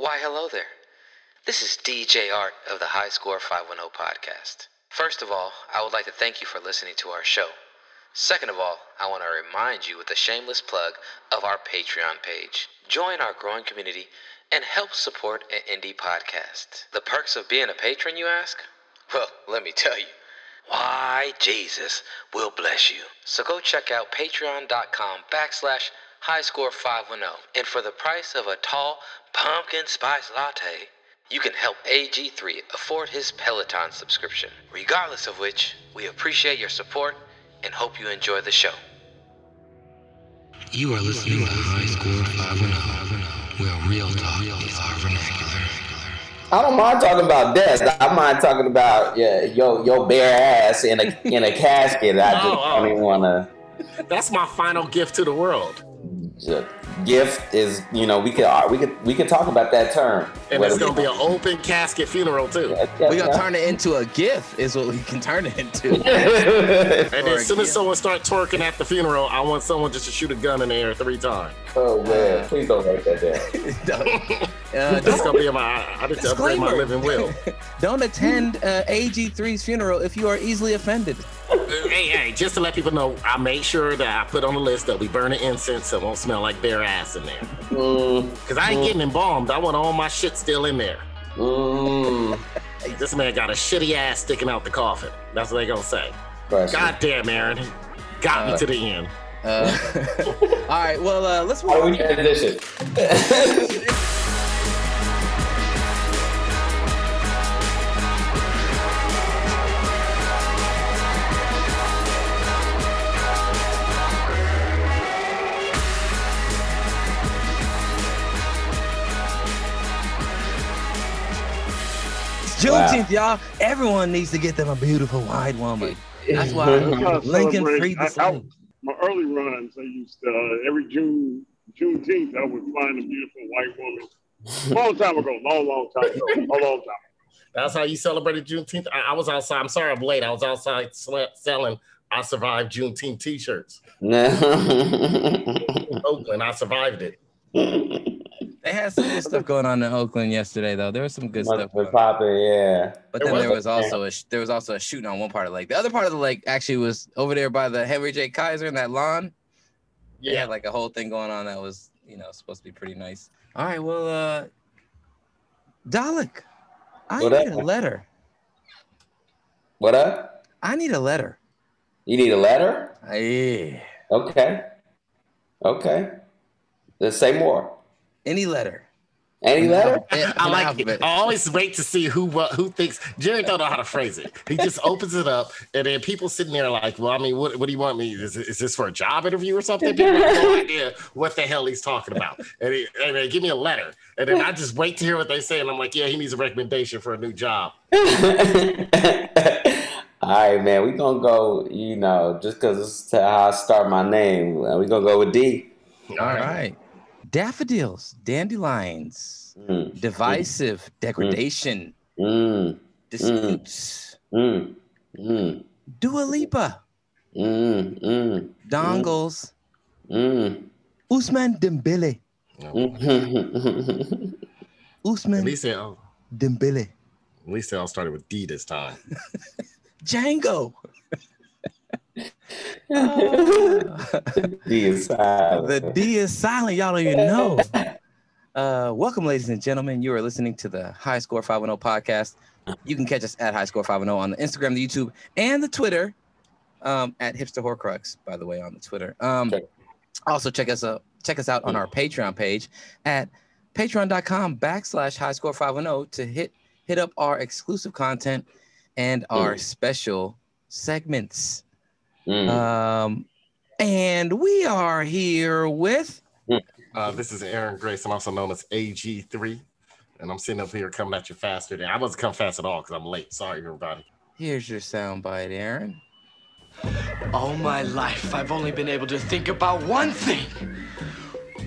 Why, hello there. This is DJ Art of the High Score 510 podcast. First of all, I would like to thank you for listening to our show. Second of all, I want to remind you with a shameless plug of our Patreon page. Join our growing community and help support an indie podcast. The perks of being a patron, you ask? Well, let me tell you. Why, Jesus will bless you. So go check out patreon.com backslash highscore510. And for the price of a tall pumpkin spice latte, you can help AG3 afford his Peloton subscription. Regardless of which, we appreciate your support and hope you enjoy the show. You are listening to High Score 510, where real talk is our vernacular. I don't mind talking about death. I mind talking about yeah, your your bare ass in a in a casket. I just Oh, oh. don't even want to. That's my final gift to the world. Gift is you know we could uh, we could we could talk about that term. And it's gonna be an open casket funeral too. we're gonna turn it into a gift is what we can turn it into. And then as soon as someone start twerking at the funeral, I want someone just to shoot a gun in the air three times. Oh man, please don't write that down. Uh, That's don't, gonna be my I just upgrade my living will. don't attend uh, AG3's funeral if you are easily offended. hey, hey, just to let people know, I made sure that I put on the list that we burn the incense so it won't smell like bare ass in there. Mm, Cause I ain't getting embalmed. I want all my shit still in there. mm, This man got a shitty ass sticking out the coffin. That's what they gonna say. question. God damn, Aaron. Got me to the end. Uh, all right, well, uh, let's move How do on. we transition? It's Juneteenth, y'all. Everyone needs to get them a beautiful white woman. That's why Lincoln freed the I- I- slaves. my early runs, I used to, uh, every June, Juneteenth, I would find a beautiful white woman. Long time ago, long, long time ago, a long time. That's how you celebrated Juneteenth. I, I was outside. I'm sorry I'm late. I was outside sle- selling I survived Juneteenth t-shirts. Oakland, I survived it. They had some good stuff going on in Oakland yesterday, though. There was some good stuff. have been going on. popping, yeah. But There then there was was also a there was also a shooting on one part of the lake. The other part of the lake actually was over there by the Henry J. Kaiser in that lawn. They Yeah. had like a whole thing going on that was you know supposed to be pretty nice. All right, well, uh, Dahlak, I What need up? a letter. What up? I need a letter. You need a letter? Yeah, Okay. Okay. Let's say more. Any letter. Any letter? I like it. I always wait to see who what who thinks. Jerry don't know how to phrase it. He just opens it up, and then people sitting there like, "Well, I mean, what, what do you want me? Is, is this for a job interview or something?" People have no idea what the hell he's talking about, and, he, and they give me a letter, and then I just wait to hear what they say, and I'm like, "Yeah, he needs a recommendation for a new job." All right, man. We gonna go. You know, just because it's how I start my name, we gonna go with D. All right. Daffodils, dandelions, Mm, divisive, degradation, mm, disputes, mm, mm, Dua Lipa, mm, mm, dongles, mm, Ousmane Dembele, mm. At Ousmane least they all, Dembele, at least they all started with D this time. Django. D is silent. The D is silent. Y'all don't even know. Uh, welcome, ladies and gentlemen. You are listening to the High Score 510 podcast. You can catch us at High Score 510 on the Instagram, the YouTube, and the Twitter. Um, at Hipster Horcrux, by the way, on the Twitter. Um, also check us out. Check us out on our Patreon page at patreon.com backslash High Score 510 to hit hit up our exclusive content and our special segments. Mm. Um, and we are here with Uh, this is Aaron Grace. I'm also known as AG3, and I'm sitting up here coming at you faster than I wasn't come fast at all because I'm late. Sorry, everybody. here's your soundbite, Aaron. All my life, I've only been able to think about one thing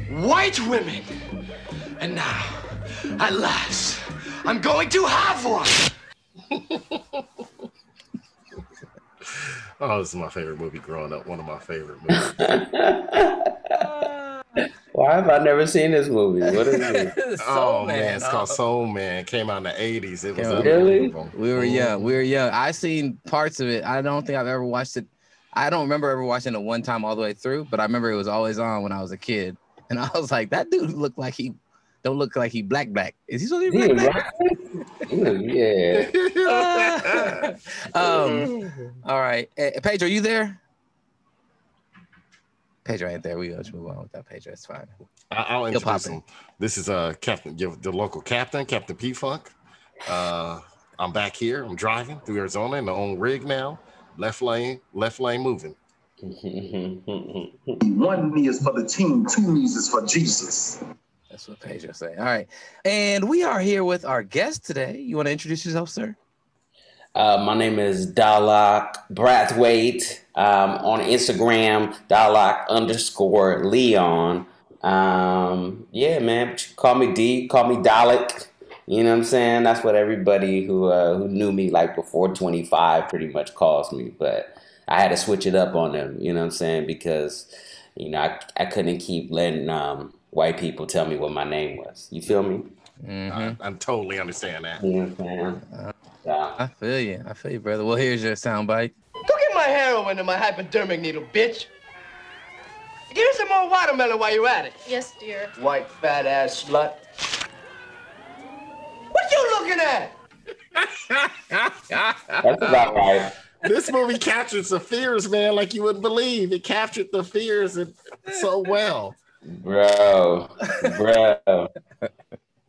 white women. And now, at last, I'm going to have one. Oh, this is my favorite movie growing up. One of my favorite movies. Why have I never seen this movie? What is it? oh man, Man, it's called oh. Soul Man. Came out in the eighties. It was Came Really? unbelievable. We were oh. young. We were young. I seen parts of it. I don't think I've ever watched it. I don't remember ever watching it one time all the way through, but I remember it was always on when I was a kid. And I was like, that dude looked like he don't look like he black black. Is he supposed to be black black? Right? yeah. um, all right. Eh, Pedro, you there? Pedro ain't there. We go just move on without Pedro. It's fine. I- I'll He'll pop introduce him. This is uh Captain, the local captain, Captain P Funk. Uh, I'm back here. I'm driving through Arizona in the own rig now. Left lane, left lane moving. One knee is for the team, two knees is for Jesus. That's what Pedro say. All right. And we are here with our guest today. You want to introduce yourself, sir? Uh, my name is Dahlak Brathwaite. Um, on Instagram, Dahlak underscore Leon. Um, yeah, man. Call me D. Call me Dahlak. You know what I'm saying? That's what everybody who uh, who knew me like before 25 pretty much calls me. But I had to switch it up on them. You know what I'm saying? Because you know I, I couldn't keep letting um, white people tell me what my name was. You feel me? Mhm. I, I totally understand that. You know what I'm? Yeah. I feel you. I feel you, brother. Well, here's your soundbite. Go get my heroin and my hypodermic needle, bitch. Give me some more watermelon while you're at it. Yes, dear. White fat ass slut. What you looking at? That's about right. this movie captured the fears, man, like you wouldn't believe. It captured the fears so well. Bro, bro.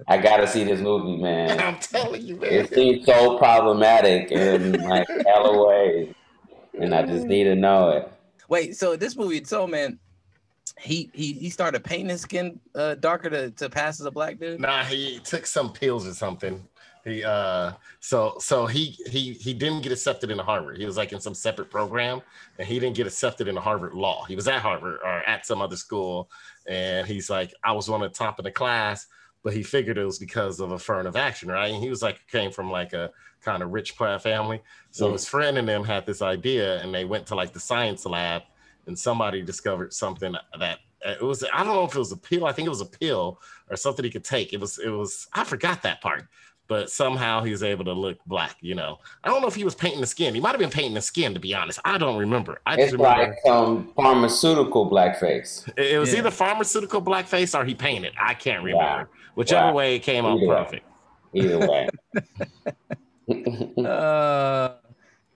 I gotta see this movie, man. I'm telling you, man. It seems so problematic in like hella ways. And I just need to know it. Wait, so this movie, so man, he he he started painting his skin uh, darker to, to pass as a black dude. Nah, he took some pills or something. He uh so so he he he didn't get accepted into Harvard. He was like in some separate program and he didn't get accepted into Harvard Law. He was at Harvard or at some other school and he's like I was one of the top of the class, but he figured it was because of affirmative action, right? And he was like came from like a kind of rich family. So Yeah. his friend and them had this idea and they went to like the science lab and somebody discovered something that it was I don't know if it was a pill. I think it was a pill or something he could take. It was it was I forgot that part. But somehow he's able to look black, you know. I don't know if he was painting the skin. He might have been painting the skin, to be honest. I don't remember. I just It's remember like some pharmaceutical blackface. it, it was Yeah. either pharmaceutical blackface or he painted. I can't remember. Whichever Wow. way it came out perfect. Either way. Uh,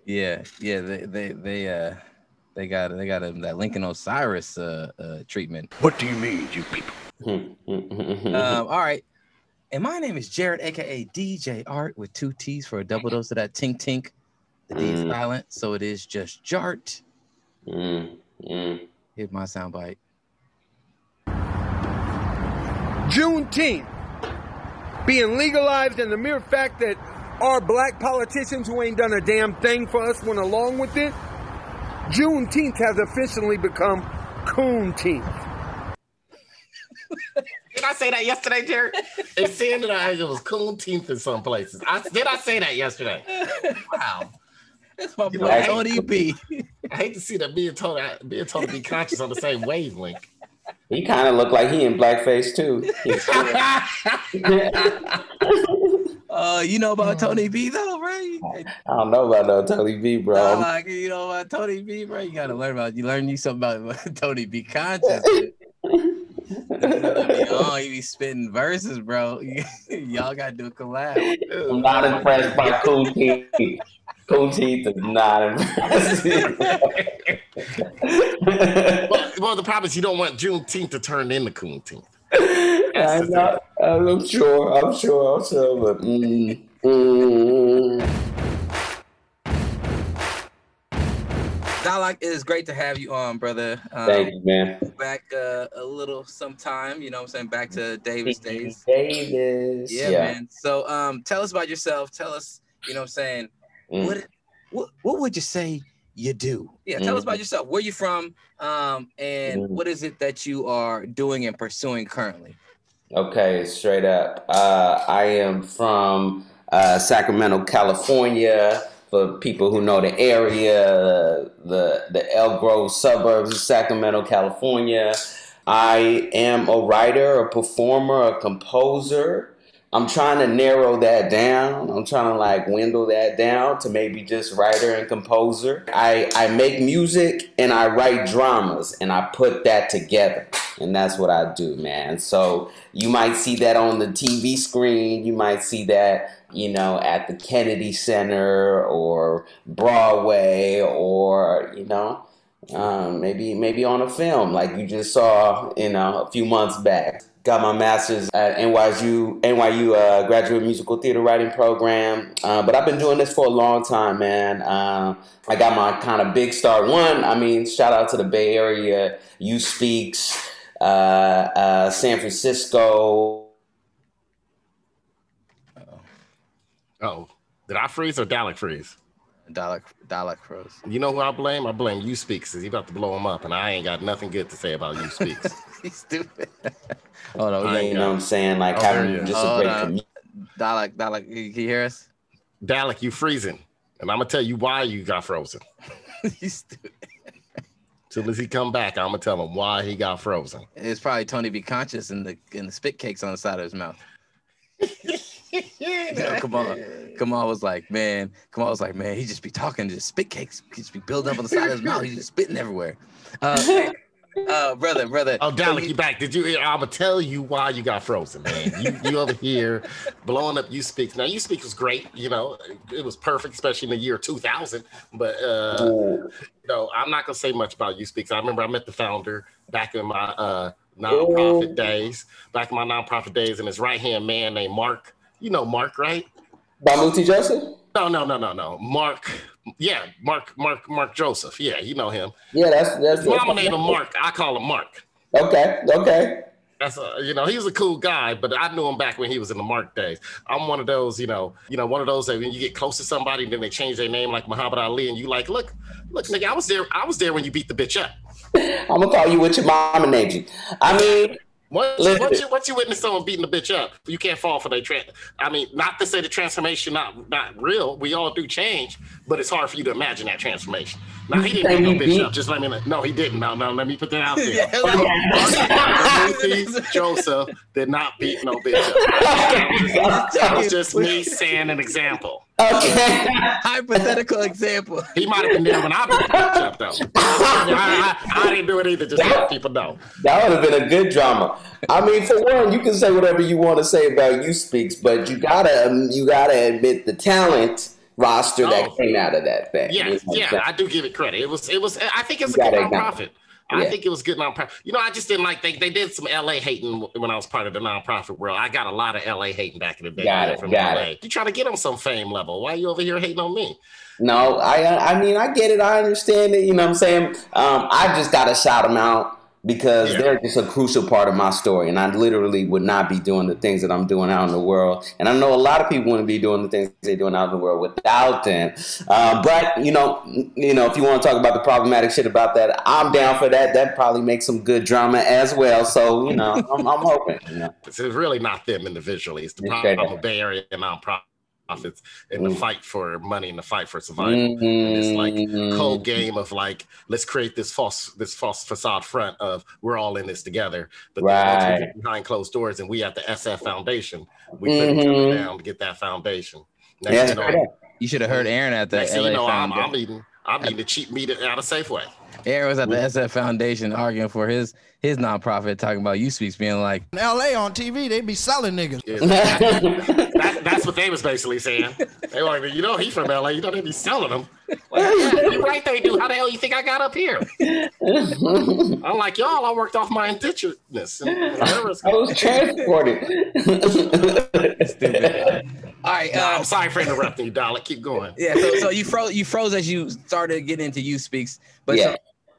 yeah, yeah. They they they uh they got they got him that Lincoln Osiris uh, uh treatment. What do you mean, you people? Um, all right. And my name is Jared, aka DJ Art, with two T's for a double dose of that tink tink. The D is Mm. silent, so it is just Jart. Mm, mm. Hit my soundbite. Juneteenth being legalized and the mere fact that our black politicians who ain't done a damn thing for us went along with it, Juneteenth has officially become Coonteenth. Did I say that yesterday, Jared? It said that I, it was coon teeth in some places. I, did I say that yesterday? Wow. That's my boy Right. Tony B. I hate to see that being told being told to be conscious on the same wavelength. He kind of looked like he in blackface too. Uh, you know about Tony B though, right? I don't know about no Tony B, bro. Nah, like you know about Tony B, bro. You gotta learn about you learn you something about Tony B conscious. oh, you be spitting verses, bro. Y'all gotta do a collab. I'm not impressed by Coon Teeth. Coon Teeth is not impressive. well, well, the problem is you don't want Juneteenth to turn into Coonteenth. I'm, not, I'm sure, I'm sure, I'm sure, but mm, mm. Dahlak, it is great to have you on, brother. Um, thank you, man. Back uh, a little sometime, you know what I'm saying? Back to Davis days. Davis. Yeah, man. So um tell us about yourself. Tell us, you know what I'm saying, Mm. what what what would you say you do? Yeah, tell us about yourself. Where you from? Um, and Mm. what is it that you are doing and pursuing currently? Okay, straight up. Uh, I am from uh, Sacramento, California. For people who know the area, the the Elk Grove suburbs of Sacramento, California. I am a writer, a performer, a composer. I'm trying to narrow that down. I'm trying to like dwindle that down to maybe just writer and composer. I, I make music and I write dramas and I put that together. And that's what I do, man. So you might see that on the TV screen. You might see that, you know, at the Kennedy Center or Broadway or, you know, um, maybe maybe on a film like you just saw, you know, a few months back got my master's at NYU NYU uh, Graduate Musical Theater Writing Program. Uh, but I've been doing this for a long time, man. Uh, I got my kind of big start. One, I mean, shout out to the Bay Area, Youth Speaks, uh, uh, San Francisco. Oh, did I freeze or Dahlak freeze? Dahlak Dahlak froze. You know who I blame? I blame Youth Speaks. Cause he about to blow him up, and I ain't got nothing good to say about Youth Speaks. He's stupid. oh no, You know what I'm saying? Like Oh, having there he is. just a Hold great on. community. Dahlak Dahlak, can you hear us? Dahlak, you freezing, and I'm gonna tell you why you got frozen. He's stupid. Soon as he come back, I'm gonna tell him why he got frozen. It's probably Tony Be Conscious and the and the spit cakes on the side of his mouth. Yeah, come on. Kamal was like, man, Kamal was like, man, he just be talking, just spit cakes, he just be building up on the side of his mouth. He's just spitting everywhere. Uh, uh brother, brother. Oh, so Dahlak, you- you back? Did you? I'm gonna tell you why you got frozen, man. You, you over here blowing up. You speak now. Youth Speak was great. You know, it was perfect, especially in the year 2000. But uh, Ooh. no, I'm not gonna say much about Youth Speaks. I remember I met the founder back in my uh nonprofit Ooh. days. Back in my nonprofit days, and his right hand man named Mark. You know Mark, right? Bamuthi Joseph? No, no, no, no, no. Mark. Yeah, Mark, Mark, Mark Joseph. Yeah, you know him. Yeah, that's that's, mama named him Mark. I call him Mark. Okay, okay. That's a, you know, he was a cool guy, but I knew him back when he was in the Mark days. I'm one of those, you know, you know, one of those that when you get close to somebody then they change their name like Muhammad Ali, and you like, look, look, nigga, I was there, I was there when you beat the bitch up. I'm gonna call you what your mama named you. I mean, Once, once, you, once you witness someone beating the bitch up, you can't fall for their. I mean, not to say the transformation not not real. We all do change, but it's hard for you to imagine that transformation. Now he didn't beat no He bitch beat- up. Just let me know. No, he didn't. No, no. Let me put that out there. Yeah, Timothy Joseph did not beat no bitch up. That was just me saying an example. okay. hypothetical example. He might have been there when I beat the bitch up, though. I, I, I didn't do it either. Just to let people know. That would have been a good drama. I mean, for one, you can say whatever you want to say about Youth Speaks, but you gotta um, you gotta admit the talent roster that Oh. came out of that thing. Yeah, You know yeah? I do give it credit. It was, it was. I think it's a good nonprofit. I think it was good nonprofit. You know, I just didn't like they they did some LA hating when I was part of the nonprofit world. I got a lot of LA hating back in the day. Got it, from got LA. it. You trying to get on some fame level? Why are you over here hating on me? No, I I mean I get it. I understand it. You know what I'm saying? Um, I just gotta shout them out because Yeah. they're just a crucial part of my story, and I literally would not be doing the things that I'm doing out in the world. And I know a lot of people wouldn't be doing the things they're doing out in the world without them. Um, but you know, you know, if you want to talk about the problematic shit about that, I'm down for that. That probably makes some good drama as well. So you know, I'm, I'm hoping. You know. It's really not them individually. It's the Okay. problem with Bay Area nonprofits and the Mm. fight for money and the fight for survival. And it's like cold game of like let's create this false this false facade front of we're all in this together but then once we Right. get behind closed doors and we at the SF Foundation we put each other Mhm. down to get that foundation next Yeah, you know. You should have heard Aaron at the next LA you know I'm, I'm eating I'm eating the cheap meat out of Safeway Aaron was at the SF Foundation arguing for his his nonprofit, talking about Youth Speaks, being like, In LA on TV, they be selling niggas. that, that's what they was basically saying they were like you know he from LA you know they be selling them like, yeah, you right they do how the hell you think I got up here I'm like y'all I worked off my indigenousness and whatever it's I was transported. stupid. All right, Nah, uh, I'm sorry for interrupting you, Dahlak. Keep going. yeah. So, so you froze you froze as you started getting into Youth Speaks, but Yeah. so,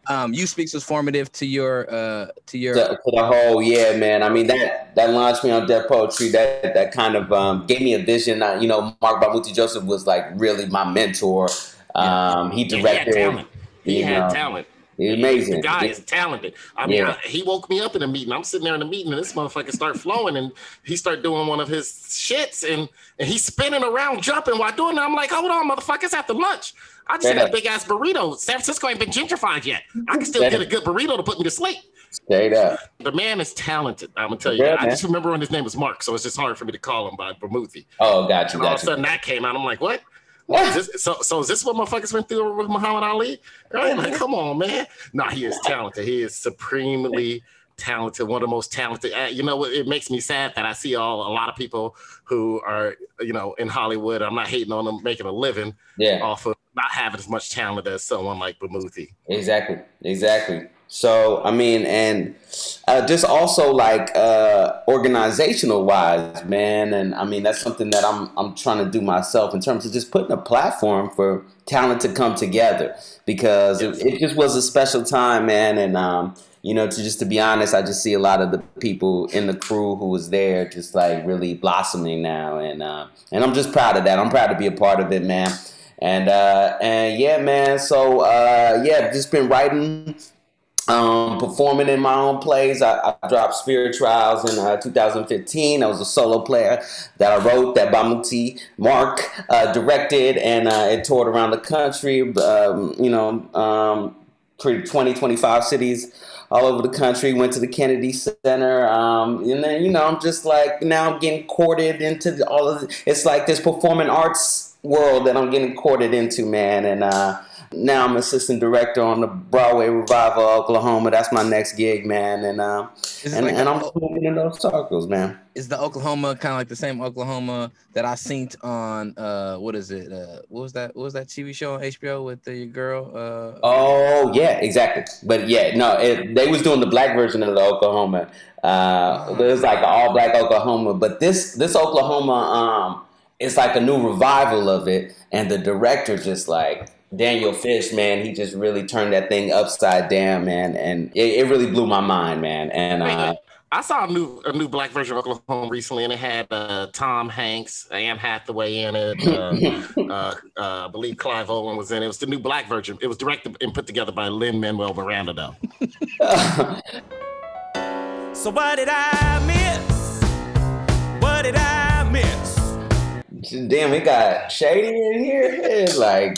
um, Youth Speaks was formative to your uh to your to, to the whole yeah man i mean that that launched me on Def Poetry that that kind of um, gave me a vision uh, you know Marc Bamuthi Joseph was like really my mentor um, he Yeah, he had directed talent. He had know. talent. He's amazing. The guy is talented. I mean, Yeah. I, he woke me up in a meeting. I'm sitting there in the meeting, and this motherfucker start flowing, and he start doing one of his shits, and and he's spinning around, jumping while doing it. I'm like, hold on, motherfuckers, after lunch. I just Straight had a big ass burrito. San Francisco ain't been gentrified yet. I can still get a good burrito to put me to sleep. Straight up. The man is talented. I'm gonna tell you. Yeah, I just remember when his name was Mark, so it's just hard for me to call him by Bamuthi. Oh, gotcha. And all of a sudden that came out. I'm like, what? What is this? So, so is this what motherfuckers went through with Muhammad Ali? Right? Like, come on, man. No, he is talented. He is supremely talented. One of the most talented. Uh, you know what? It makes me sad that I see all a lot of people who are, you know, in Hollywood. I'm not hating on them making a living Yeah. off of not having as much talent as someone like Bamuthi. Exactly, exactly. So I mean, and uh, just also like uh, organizational wise, man, and I mean that's something that I'm I'm trying to do myself in terms of just putting a platform for talent to come together because it, it just was a special time, man, and um, you know, to just to be honest, I just see a lot of the people in the crew who was there just like really blossoming now, and uh, and I'm just proud of that. I'm proud to be a part of it, man. And uh, and yeah, man. So uh, yeah, just been writing, um, performing in my own plays. I, I dropped Spirit Trials in uh, 2015. I was a solo player that I wrote that Bamuthi Mark uh, directed, and uh, it toured around the country. Um, you know, um, 20, 25 cities all over the country. Went to the Kennedy Center, um, and then you know, I'm just like now I'm getting courted into all of. The, it's like this performing arts world that I'm getting courted into, man, and. uh now I'm assistant director on the Broadway revival of Oklahoma. That's my next gig, man, and uh, and, like and a, I'm moving in those circles, man. Is the Oklahoma kind of like the same Oklahoma that I seen on uh what is it? Uh what was that what was that TV show on HBO with the girl? Uh Oh yeah, exactly. But yeah, no, it, they was doing the black version of the Oklahoma. Uh, it was like all black Oklahoma, but this this Oklahoma, um, it's like a new revival of it, and the director just like Daniel Fish, man, he just really turned that thing upside down, man, and it, it really blew my mind, man. And uh, I saw a new a new black version of Oklahoma recently, and it had uh, Tom Hanks, Anne Hathaway in it. Uh, uh, uh, I believe Clive Owen was in it. It was the new black version. It was directed and put together by Lin Manuel Miranda, though. So what did I miss? What did I miss? Damn, we got Shady in here. It's like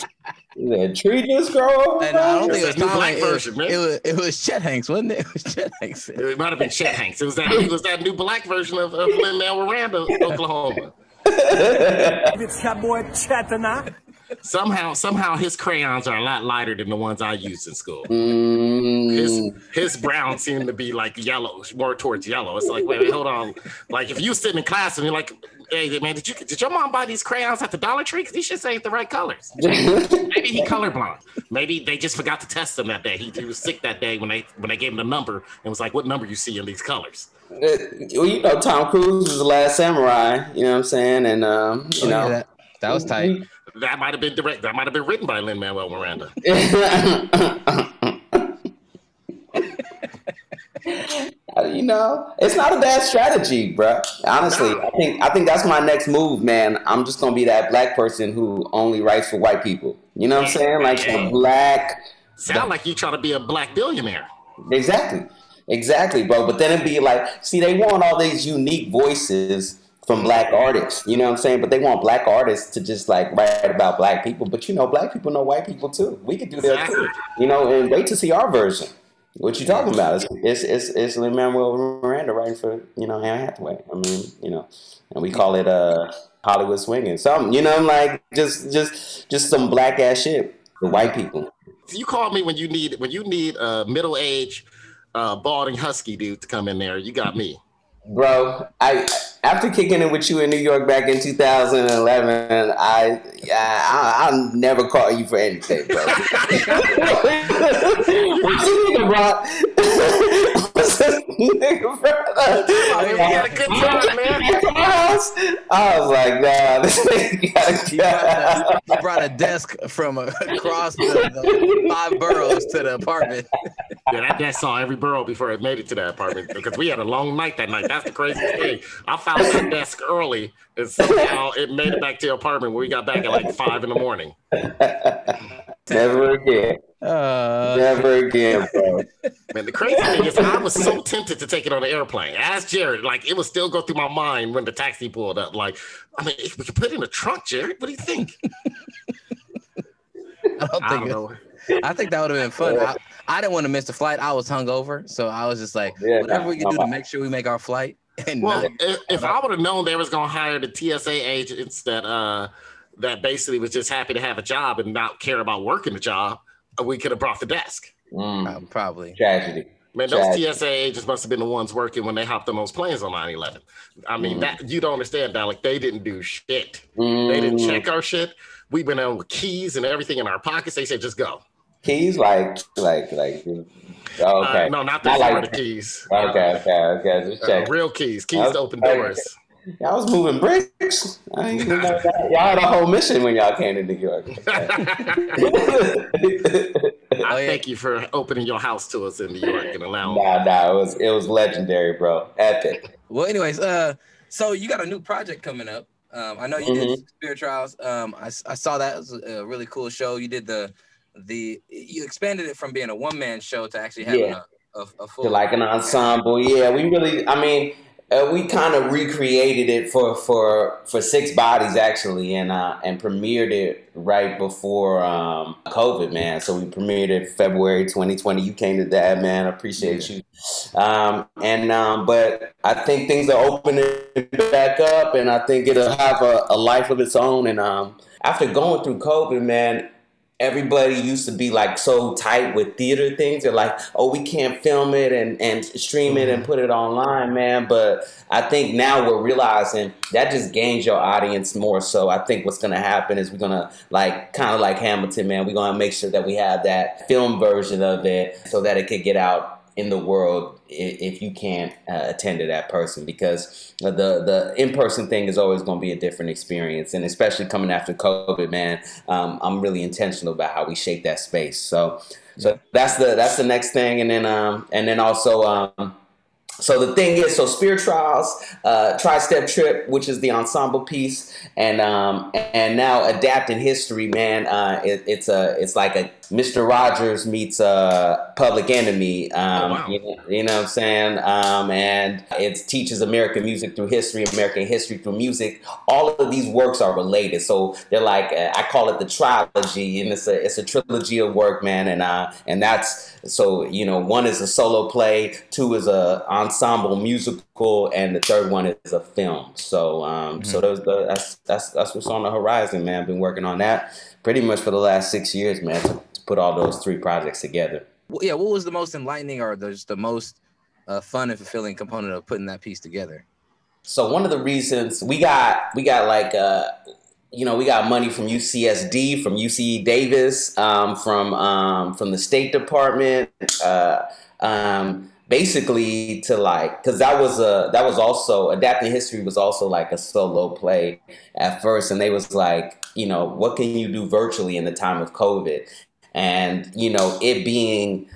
the tree just grow over. And I don't think it was New Tom black Hanks. It was, version, man. it was it was Chet Hanks, wasn't it? It was Chet Hanks. It might have been Chet Hanks. It was that. It was that new black version of, of Lin Manuel Miranda, Oklahoma. It's your boy Chetana. Somehow, somehow, his crayons are a lot lighter than the ones I used in school. Mm, His his brown seemed to be like yellow, more towards yellow. It's like, wait, wait, hold on. Like if you sitting in class and you're like, hey man, did you did your mom buy these crayons at the Dollar Tree? Because these shits ain't the right colors. Maybe he colorblind. Maybe they just forgot to test him that day. He, he was sick that day when they when they gave him the number and was like, what number you see in these colors? well, you know, Tom Cruise was the last samurai. You know what I'm saying? And um, you Oh, yeah, know, that, that was tight. That might have been direct. That might have been written by Lin Manuel Miranda. you know, it's not a bad strategy, bro. Honestly, I think I think that's my next move, man. I'm just gonna be that black person who only writes for white people. You know what I'm saying? Like the black. Sound like you trying to be a black billionaire. Exactly. Exactly, bro. But then it'd be like, see, they want all these unique voices from black artists. You know what I'm saying? But they want black artists to just like write about black people. But you know, black people know white people too. We could do that too. You know, and wait to see our version. What you talking about? It's it's it's, it's Lin Manuel Miranda writing for you know Anne Hathaway. I mean, you know, and we call it uh Hollywood swinging. Something, you know, like just just just some black ass shit for white people. You call me when you need when you need a middle aged, uh, balding husky dude to come in there. You got me. Bro, I after kicking it with you in New York back in 2011, I I, I I'll never call you for anything, bro. What's this nigga, bro? What's this nigga. We had a good time, man. I was like, nah, this nigga gotta He brought, a, he brought a desk from across the, the five boroughs to the apartment. Yeah, that desk saw every borough before it made it to that apartment because we had a long night that night. That's the craziest thing. I found that desk early and somehow it made it back to the apartment when we got back at like five in the morning. Never again. Uh, Never again, bro. Man, the crazy thing is, I was so tempted to take it on the airplane. Ask Jared, like it would still go through my mind when the taxi pulled up. Like, I mean, if we could put it in the trunk, Jared. What do you think? I don't I think. don't know. I think that would have been fun. I, I didn't want to miss the flight. I was hungover, so I was just like, Yeah, whatever nah, we can do to make sure we make our flight. And Well, not- if, if I would have known they was gonna hire the TSA agents that uh that basically was just happy to have a job and not care about working the job, uh, we could have brought the desk. Mm, uh, probably. tragedy. Man, those Tragedy. TSA agents must have been the ones working when they hopped on those planes on 9-11. I mean, Mm. that you don't understand, Dahlak. They didn't do shit. They didn't Mm, check our shit. We went on with keys and everything in our pockets. They said, just go. Keys, like, like, like. Oh, okay. Uh, no, not the Not like- Florida keys. Okay, okay, okay. Just Uh, real keys. Keys Okay. to open doors. Y'all was moving bricks. I didn't even know that. Y'all had a whole mission when y'all came to New York. I Oh, thank you for opening your house to us in New York and allowing nah, nah, it was it was legendary, bro. Epic. Well, anyways, uh, so you got a new project coming up. Um, I know you did Mm-hmm. Spirit Trials. Um, I, s- I saw that it was a really cool show. You did the the you expanded it from being a one man show to actually having Yeah. a, a, a full To like an ensemble. Yeah, we really. I mean, uh, we kind of recreated it for for for six bodies actually, and uh, and premiered it right before um, COVID, man. So we premiered it February 2020. You came to that, man. I appreciate you. Um, and um, but I think things are opening back up, and I think it'll have a, a life of its own. And um, after going through COVID, man, everybody used to be like so tight with theater things. They're like, oh, we can't film it and, and stream it and mm-hmm. put it online, man. But I think now we're realizing that just gains your audience more. So I think what's gonna happen is we're gonna like kind of like Hamilton, man. We're gonna make sure that we have that film version of it so that it could get out in the world if you can't uh, attend to that person because the the in person thing is always going to be a different experience and especially coming after COVID, man. Um, I'm really intentional about how we shape that space. So so that's the that's the next thing, and then um and then also um. So the thing is, so Spirit Trials, uh, Tri-Step Trip, which is the ensemble piece, and um, and now adapting history, man. Uh, it, it's a it's like a Mr. Rogers meets uh, Public Enemy. Um, Oh, wow. you, know, you know what I'm saying? Um, and it teaches American music through history, American history through music. All of these works are related, so they're like uh, I call it the trilogy, and it's a it's a trilogy of work, man. And uh, and that's so you know one is a solo play, two is a ensemble musical, and the third one is a film. So um, so those the, that's that's that's what's on the horizon, man. I've Been working on that pretty much for the last six years, man. To, put all those three projects together. Well, yeah, what was the most enlightening or the, just the most uh, fun and fulfilling component of putting that piece together? So one of the reasons we got we got like uh you know we got money from UCSD, from UC Davis, um, from um, from the State Department, uh, um, basically to like because that was a that was also adapting history was also like a solo play at first, and they was like you know what can you do virtually in the time of COVID, and you know it being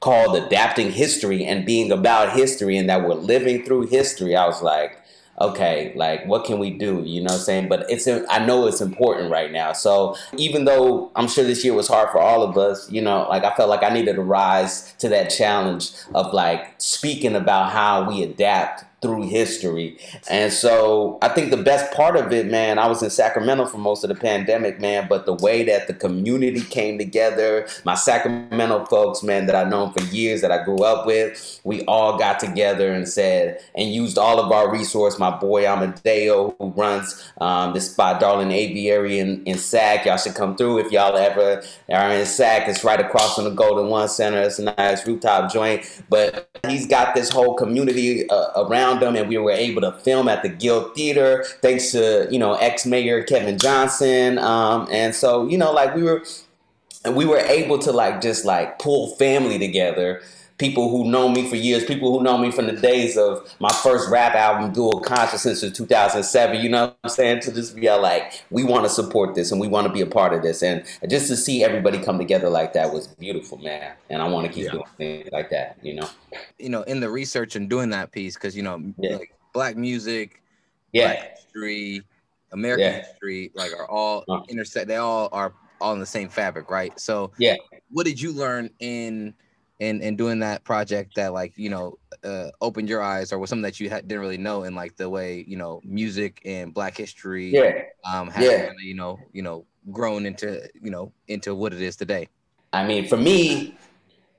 called adapting history and being about history and that we're living through history i was like okay like what can we do? You know i'm saying? But it's i know it's important right now. So even though i'm sure this year was hard for all of us you know like i felt like i needed to rise to that challenge of like speaking about how we adapt through history. And so I think the best part of it, man, I was in Sacramento for most of the pandemic, man, but the way that the community came together, my Sacramento folks, man, that I've known for years, that I grew up with, we all got together and said, and used all of our resource. My boy Amadeo, who runs um, this spot, Darling Aviary in, in Sac. Y'all should come through if y'all ever are in Sac. It's right across from the Golden One Center. It's a nice rooftop joint. But he's got this whole community uh, around him, and we were able to film at the Guild Theater thanks to you know ex mayor Kevin Johnson. Um, and so you know, like we were, we were able to like just like pull family together. People who know me for years, people who know me from the days of my first rap album, Dual Consciousness, in 2007. You know what I'm saying? To just be like, we want to support this and we want to be a part of this, and just to see everybody come together like that was beautiful, man. And I want to keep Yeah. doing things like that. You know? You know, in the research and doing that piece, because you know, Yeah. like black music, Yeah. black history, American Yeah. history, like are all Uh. intersect. They all are all in the same fabric, right? So Yeah. what did you learn in in in doing that project that like you know uh, opened your eyes, or was something that you had, didn't really know in like the way you know music and Black history, Yeah. um, has Yeah. kinda, you know you know grown into you know into what it is today. I mean, for me,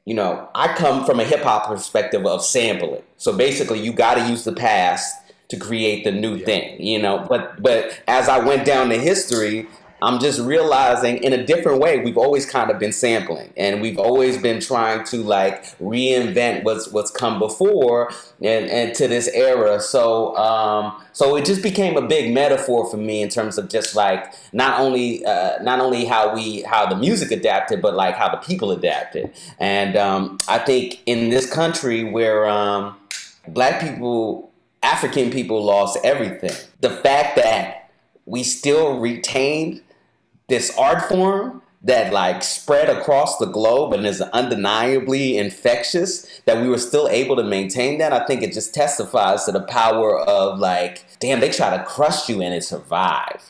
you know, I come from a hip hop perspective of sampling. So basically, you got to use the past to create the new thing, you know. But but as I went down the history, I'm just realizing in a different way, we've always kind of been sampling, and we've always been trying to like reinvent what's what's come before and and to this era. So um, so it just became a big metaphor for me in terms of just like not only uh, not only how we how the music adapted, but like how the people adapted. And um, I think in this country where um, black people, African people lost everything, the fact that we still retained this art form that like spread across the globe and is undeniably infectious that we were still able to maintain that i think it just testifies to the power of like damn they try to crush you and it survived.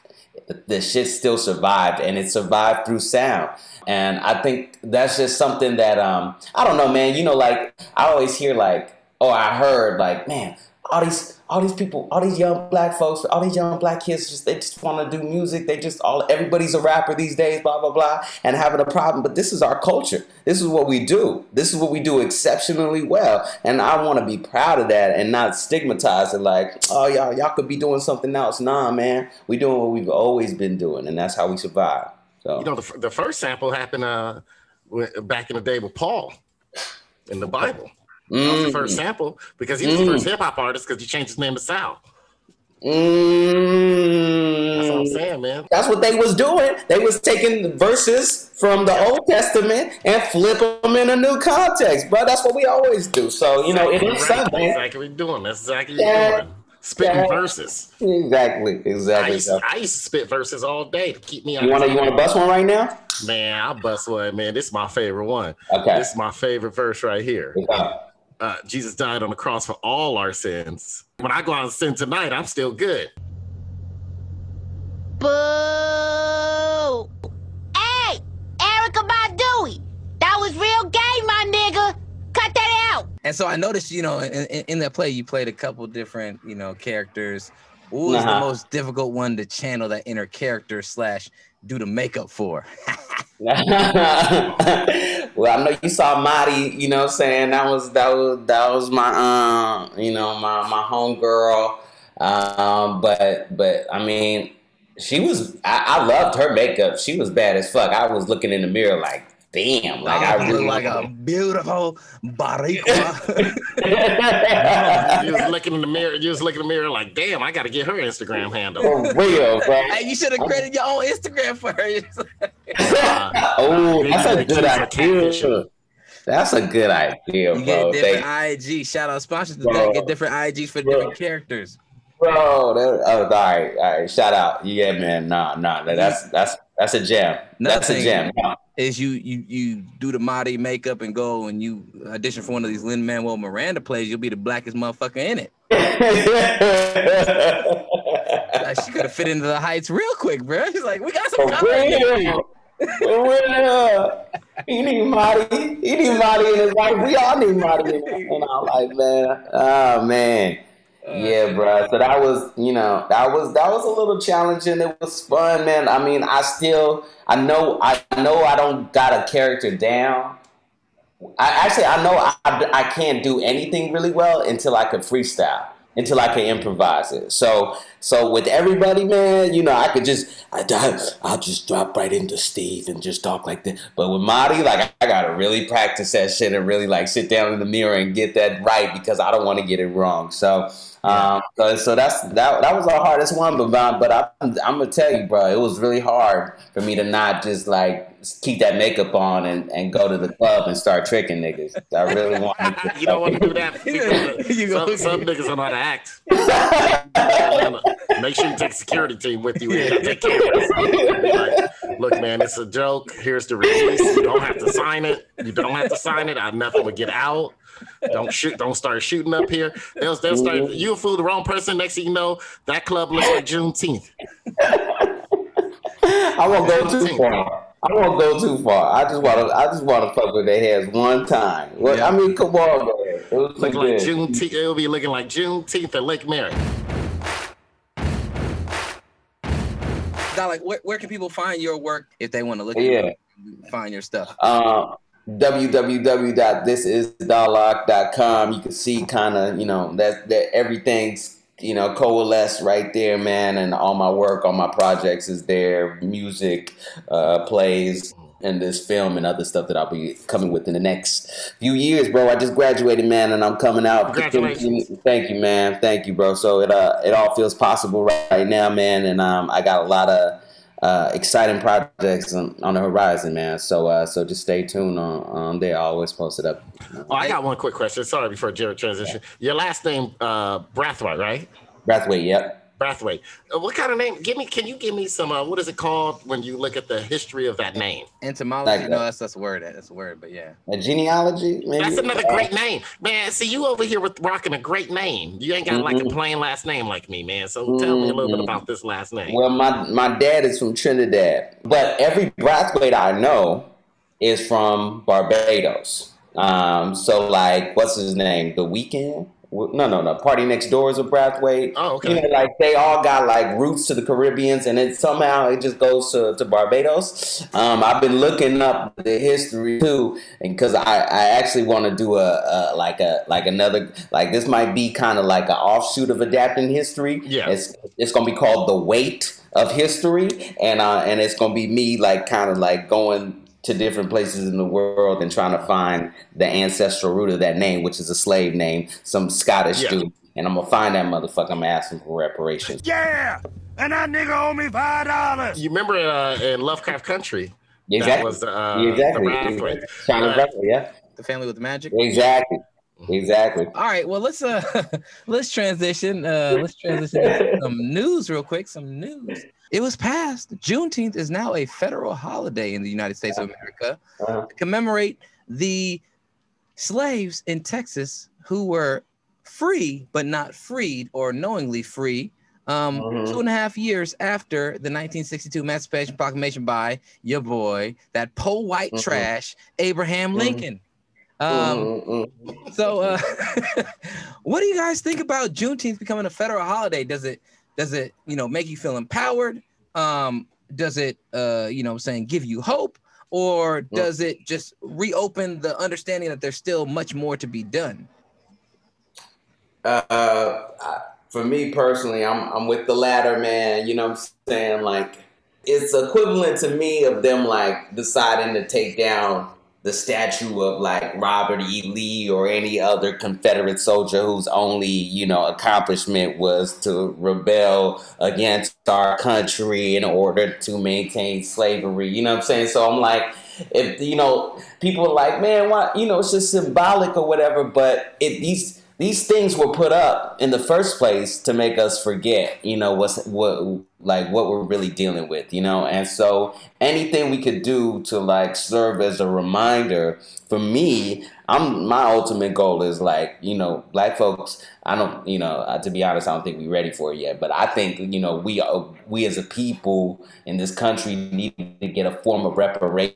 The, shit still survived and it survived through sound. And i think that's just something that um i don't know man you know like i always hear like oh i heard like man all these all these people, all these young black folks, all these young black kids, just they just want to do music. They just all everybody's a rapper these days, blah blah blah, and having a problem. But this is our culture. This is what we do. This is what we do exceptionally well, and I want to be proud of that and not stigmatize it like, oh y'all y'all could be doing something else. Nah, man, we doing what we've always been doing, and that's how we survive. So You know, the, the first sample happened uh, back in the day with Paul in the Bible. That was the Mm. first sample because he was the first hip hop artist because he changed his name to Saul. Mm. That's what I'm saying, man. That's what they was doing. They was taking verses from the Old Testament and flip them in a new context, bro. That's what we always do. So you know, it is Right. something. That's exactly what you're doing. That's exactly what Yeah. you're doing. Spitting Yeah. verses. Exactly, I exactly. used, So, I used to spit verses all day to keep me. you want to you want to bust one right now? Man, I'll bust one, man. This is my favorite one. Okay. This is my favorite verse right here. Uh, Jesus died on the cross for all our sins. When I go out and sin tonight, I'm still good. Boo! Hey, Erykah Badu, that was real gay, my nigga. Cut that out. And so I noticed, you know, in, in, in that play, you played a couple different, you know, characters. What was the Uh-huh. most difficult one to channel that inner character slash do the makeup for? well, I know you saw Marty. You know, what I'm saying that was that was that was my um, you know, my my homegirl. Um, but but I mean, she was. I, I loved her makeup. She was bad as fuck. I was looking in the mirror like, damn, like I you really look like a beautiful Boricua. you was looking in the mirror. You was looking in the mirror like, damn, I got to get her Instagram handle. For real, bro. hey, you should have created your own Instagram for her. oh, that's a good cheese for catfish. idea. That's a good idea, You bro. get They- different IG. Shout out sponsors to Bro. that. Get different IGs for different characters. Bro, that, oh, all right, all right. Shout out, yeah, man. Nah, nah, that's that's that's a gem. That's a gem. Is you you you do the Marty makeup and go and you audition for one of these Lin Manuel Miranda plays. You'll be the blackest motherfucker in it. Like, she could have fit into the heights real quick, bro. She's like, we got some For color. real. For real. He need Marty. He need Marty in his life. We all need Marty in our life, man, oh man. Uh, yeah, bro. So that was, you know, that was that was a little challenging. It was fun, man. I mean, I still, I know, I know, I don't got a character down. I actually, I know I, I can't do anything really well until I can freestyle, until I can improvise it. So, so with everybody, man, you know, I could just, I, I'll just drop right into Steve and just talk like that. But with Marty, like, I gotta really practice that shit and really like sit down in the mirror and get that right because I don't want to get it wrong. So, um, so, that's that. That was our hardest one, but but I, I'm gonna tell you, bro, it was really hard for me to not just like keep that makeup on and, and go to the club and start tricking niggas. I really want to. you don't want to do that. You some, go- some niggas don't know how to act. Make sure you take security team with you. And you take cameras. Like, Look, man, it's a joke. Here's the release. You don't have to sign it. You don't have to sign it. I nothing would get out. Don't shoot. Don't start shooting up here. They'll, they'll start. Mm-hmm. You fool the wrong person. Next thing you know, that club looks like Juneteenth. I won't go too far. I won't go too far. I just want to. I just want to fuck with their heads one time. Well, I mean, come on, man. It was Look like Juneteenth. It'll be looking like Juneteenth at Lake Merritt. Now, like, where, where can people find your work if they want to look at Yeah. it, find your stuff? Um, www.thisisdahlak.com. You can see kind of, you know, that that everything's, you know, coalesce right there, man. And all my work, all my projects is there. Music, uh, plays, and this film and other stuff that I'll be coming with in the next few years, bro. I just graduated, man, and I'm coming out. Congratulations. Thank you, man. Thank you, bro. So it uh, it all feels possible right now, man. And um, I got a lot of uh, exciting projects on, on the horizon, man. So uh, so just stay tuned on, on there. I always post it up. Oh, I got one quick question. Sorry, before Jared transition. Your last name, uh, Brathwaite, right? Brathwaite, yep. Brathwaite. Uh, what kind of name? Give me. Can you give me some? Uh, what is it called when you look at the history of that name? Entomology? Like no, that's that's a word. That's a word, but yeah. A genealogy, maybe. That's another great name, man. See, you over here with rocking a great name. You ain't got like a Mhm. plain last name like me, man. So tell me a little bit Mhm. about this last name. Well, my my dad is from Trinidad, but every Brathwaite I know is from Barbados. Um, so like, what's his name? The Weeknd? No, no, no. PartyNextDoor is a Brathwaite. Oh, okay. You know, like they all got like roots to the Caribbeans, and it somehow it just goes to, to Barbados. Um, I've been looking up the history too, and because I, I actually want to do a, a like a like another like this might be kind of like an offshoot of adapting history. Yeah. it's it's gonna be called the weight of history, and uh, and it's gonna be me like kind of like going to different places in the world and trying to find the ancestral root of that name, which is a slave name, some Scottish Yeah. dude. And I'm gonna find that motherfucker. I'm gonna ask him for reparations. Yeah! And that nigga owe me five dollars. You remember uh, in Lovecraft Country? Exactly. That was uh, exactly. the Brathwaite. China Uh, Brathwaite, yeah. The family with the magic. Exactly. Exactly. All right, well let's uh let's transition. Uh let's transition to some news real quick. Some news. It was passed. Juneteenth is now a federal holiday in the United States of America Uh, to commemorate the slaves in Texas who were free but not freed or knowingly free. Um, Mhm. two and a half years after the 1962 Emancipation Proclamation by your boy, that po white Mhm. trash, Abraham Mhm. Lincoln. Um, mm, mm. so, uh, what do you guys think about Juneteenth becoming a federal holiday? Does it does it you know make you feel empowered? Um, does it uh, you know I'm saying give you hope, or does it just reopen the understanding that there's still much more to be done? Uh, for me personally, I'm I'm with the latter, man. You know what I'm saying? Like, it's equivalent to me of them like deciding to take down the statue of like Robert E. Lee or any other Confederate soldier whose only you know accomplishment was to rebel against our country in order to maintain slavery. You know what I'm saying? So I'm like. If you know, people are like, man, why? You know, it's just symbolic or whatever. But it these these things were put up in the first place to make us forget, you know, what's what like what we're really dealing with, you know. And so anything we could do to like serve as a reminder for me, I'm my ultimate goal is like, you know, black folks. I don't, you know, uh, to be honest, I don't think we're ready for it yet. But I think, you know, we are, we as a people in this country need to get a form of reparation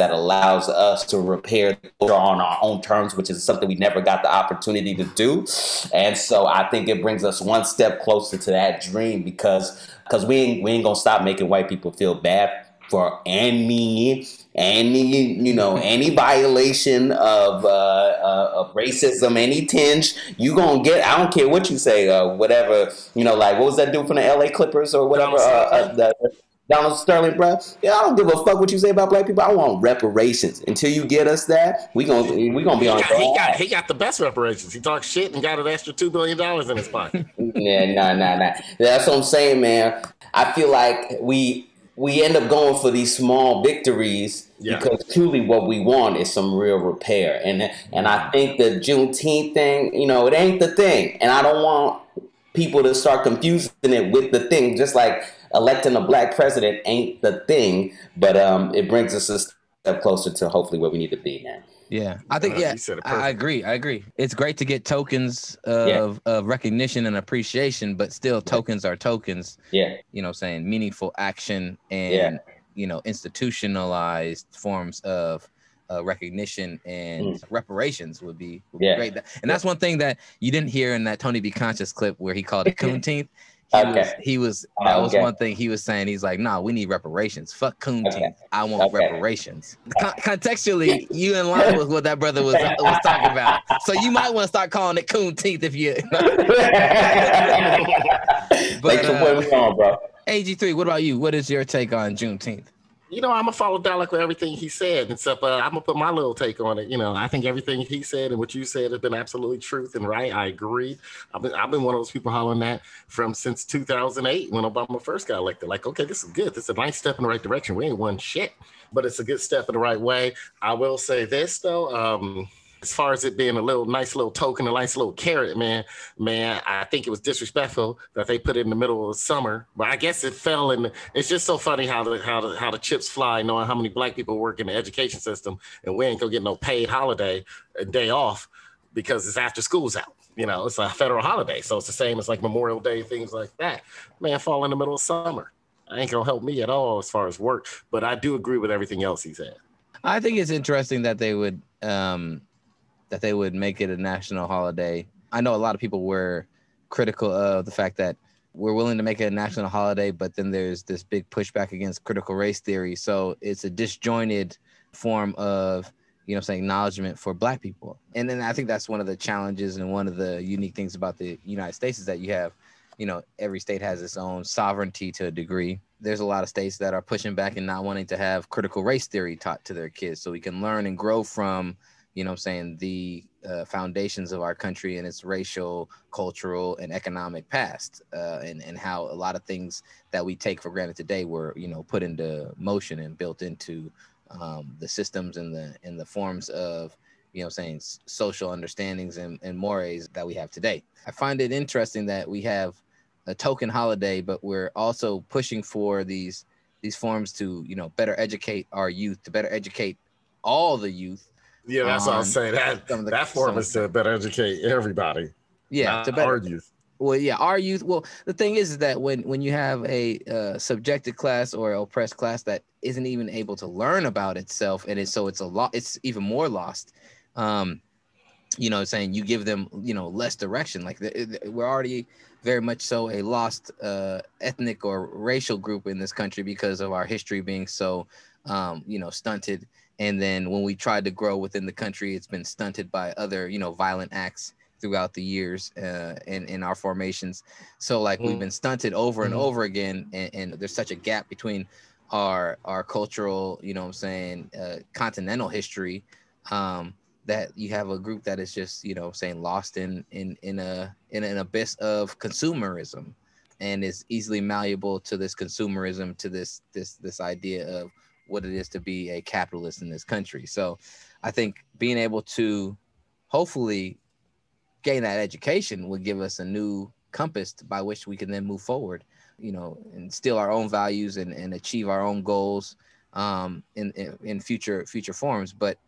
that allows us to repair on our own terms, which is something we never got the opportunity to do. And so I think it brings us one step closer to that dream because because we ain't, we ain't gonna stop making white people feel bad for any any you know any violation of uh, uh of racism any tinge you gonna get i don't care what you say uh whatever you know like what was that dude from the la clippers or whatever uh, uh, the, Donald Sterling, bro. Yeah, I don't give a fuck what you say about black people. I want reparations. Until you get us that, we gonna we gonna be He on. got, he got he got the best reparations. He talked shit and got an extra two billion dollars in his pocket. Yeah, nah, nah, nah. That's what I'm saying, man. I feel like we we end up going for these small victories Yeah. because truly what we want is some real repair. And and I think the Juneteenth thing, you know, it ain't the thing. And I don't want people to start confusing it with the thing, just like electing a black president ain't the thing, but um, it brings us a step closer to hopefully where we need to be, man. Yeah, I think Uh, yeah, you said it I, I agree. I agree. It's great to get tokens of, of recognition and appreciation, but still tokens are tokens. Yeah. You know, what I'm saying meaningful action and Yeah. you know institutionalized forms of uh, recognition and reparations would be, would be Mm. Yeah. great. And that's one thing that you didn't hear in that Tony B. Conscious clip where he called it Coonteeth. He was, he was uh, that was Okay. one thing he was saying. He's like, nah, we need reparations. Fuck Coonteeth. Okay. I want Okay. reparations. Con- contextually, you in line with what that brother was was talking about. So you might want to start calling it Coonteeth if you. For putting me on, bro. AG3, what about you? What is your take on Juneteenth? You know, I'm gonna follow Dahlak with everything he said, except uh, I'm gonna put my little take on it. You know, I think everything he said and what you said has been absolutely truth and right. I agree. I've been I've been one of those people hollering that from since 2008 when Obama first got elected. Like, okay, this is good. This is a nice step in the right direction. We ain't won shit, but it's a good step in the right way. I will say this though. Um, as far as it being a little nice little token, a nice little carrot, man, man, I think it was disrespectful that they put it in the middle of summer. But I guess it fell in. It's just so funny how the how the how the chips fly, knowing how many black people work in the education system, and we ain't gonna get no paid holiday, day off, because it's after school's out. You know, it's a federal holiday, so it's the same as like Memorial Day, things like that. Man, fall in the middle of summer. I ain't gonna help me at all as far as work, but I do agree with everything else he said. I think it's interesting that they would um that they would make it a national holiday. I know a lot of people were critical of the fact that we're willing to make it a national holiday, but then there's this big pushback against critical race theory. So it's a disjointed form of, you know, saying acknowledgement for black people. And then I think that's one of the challenges and one of the unique things about the United States is that you have, you know, every state has its own sovereignty to a degree. There's a lot of states that are pushing back and not wanting to have critical race theory taught to their kids so we can learn and grow from you know I'm saying, the uh, foundations of our country and its racial, cultural, and economic past, uh, and, and how a lot of things that we take for granted today were, you know, put into motion and built into um, the systems and the and the forms of, you know, I'm saying social understandings and, and mores that we have today. I find it interesting that we have a token holiday, but we're also pushing for these these forms to, you know, better educate our youth, to better educate all the youth Yeah, that's what I was saying. That some of the- that form is to better educate everybody. Yeah, to better our youth. Well, yeah, our youth. Well, the thing is, is that when when you have a uh, subjected class or oppressed class that isn't even able to learn about itself, and it's so it's a lot. It's even more lost. Um, you know, saying you give them, you know, less direction. Like the, the- we're already very much so a lost uh, ethnic or racial group in this country because of our history being so, um, you know, stunted. And then when we tried to grow within the country, it's been stunted by other, you know, violent acts throughout the years uh, in in our formations. So like we've Mm. been stunted over and Mhm. over again, and, and there's such a gap between our our cultural, you know, what I'm saying, uh, continental history. Um, that you have a group that is just you know saying lost in in in a in an abyss of consumerism and is easily malleable to this consumerism to this this this idea of what it is to be a capitalist in this country so i think being able to hopefully gain that education would give us a new compass by which we can then move forward you know and steal our own values and, and achieve our own goals um in, in in future future forms but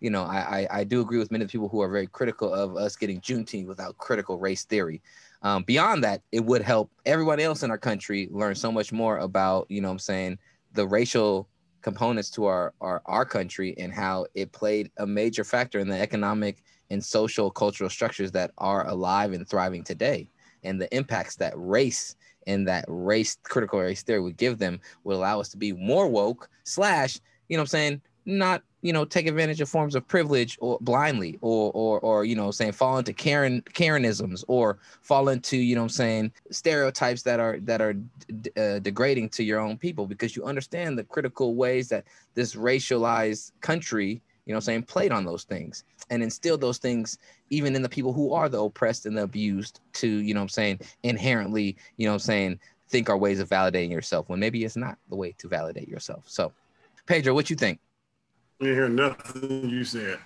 you know, I, I I do agree with many of the people who are very critical of us getting Juneteenth without critical race theory. Um, beyond that, it would help everyone else in our country learn so much more about, you know, I'm saying the racial components to our, our our country and how it played a major factor in the economic and social cultural structures that are alive and thriving today, and the impacts that race and that race critical race theory would give them would allow us to be more woke slash, you know, what I'm saying not you know take advantage of forms of privilege or blindly or or or you know saying fall into karen karenisms or fall into you know what i'm saying stereotypes that are that are d- uh, degrading to your own people because you understand the critical ways that this racialized country you know I'm saying played on those things and instilled those things even in the people who are the oppressed and the abused to you know i'm saying inherently you know i'm saying think are ways of validating yourself when maybe it's not the way to validate yourself. So pedro what you think didn't hear nothing you said.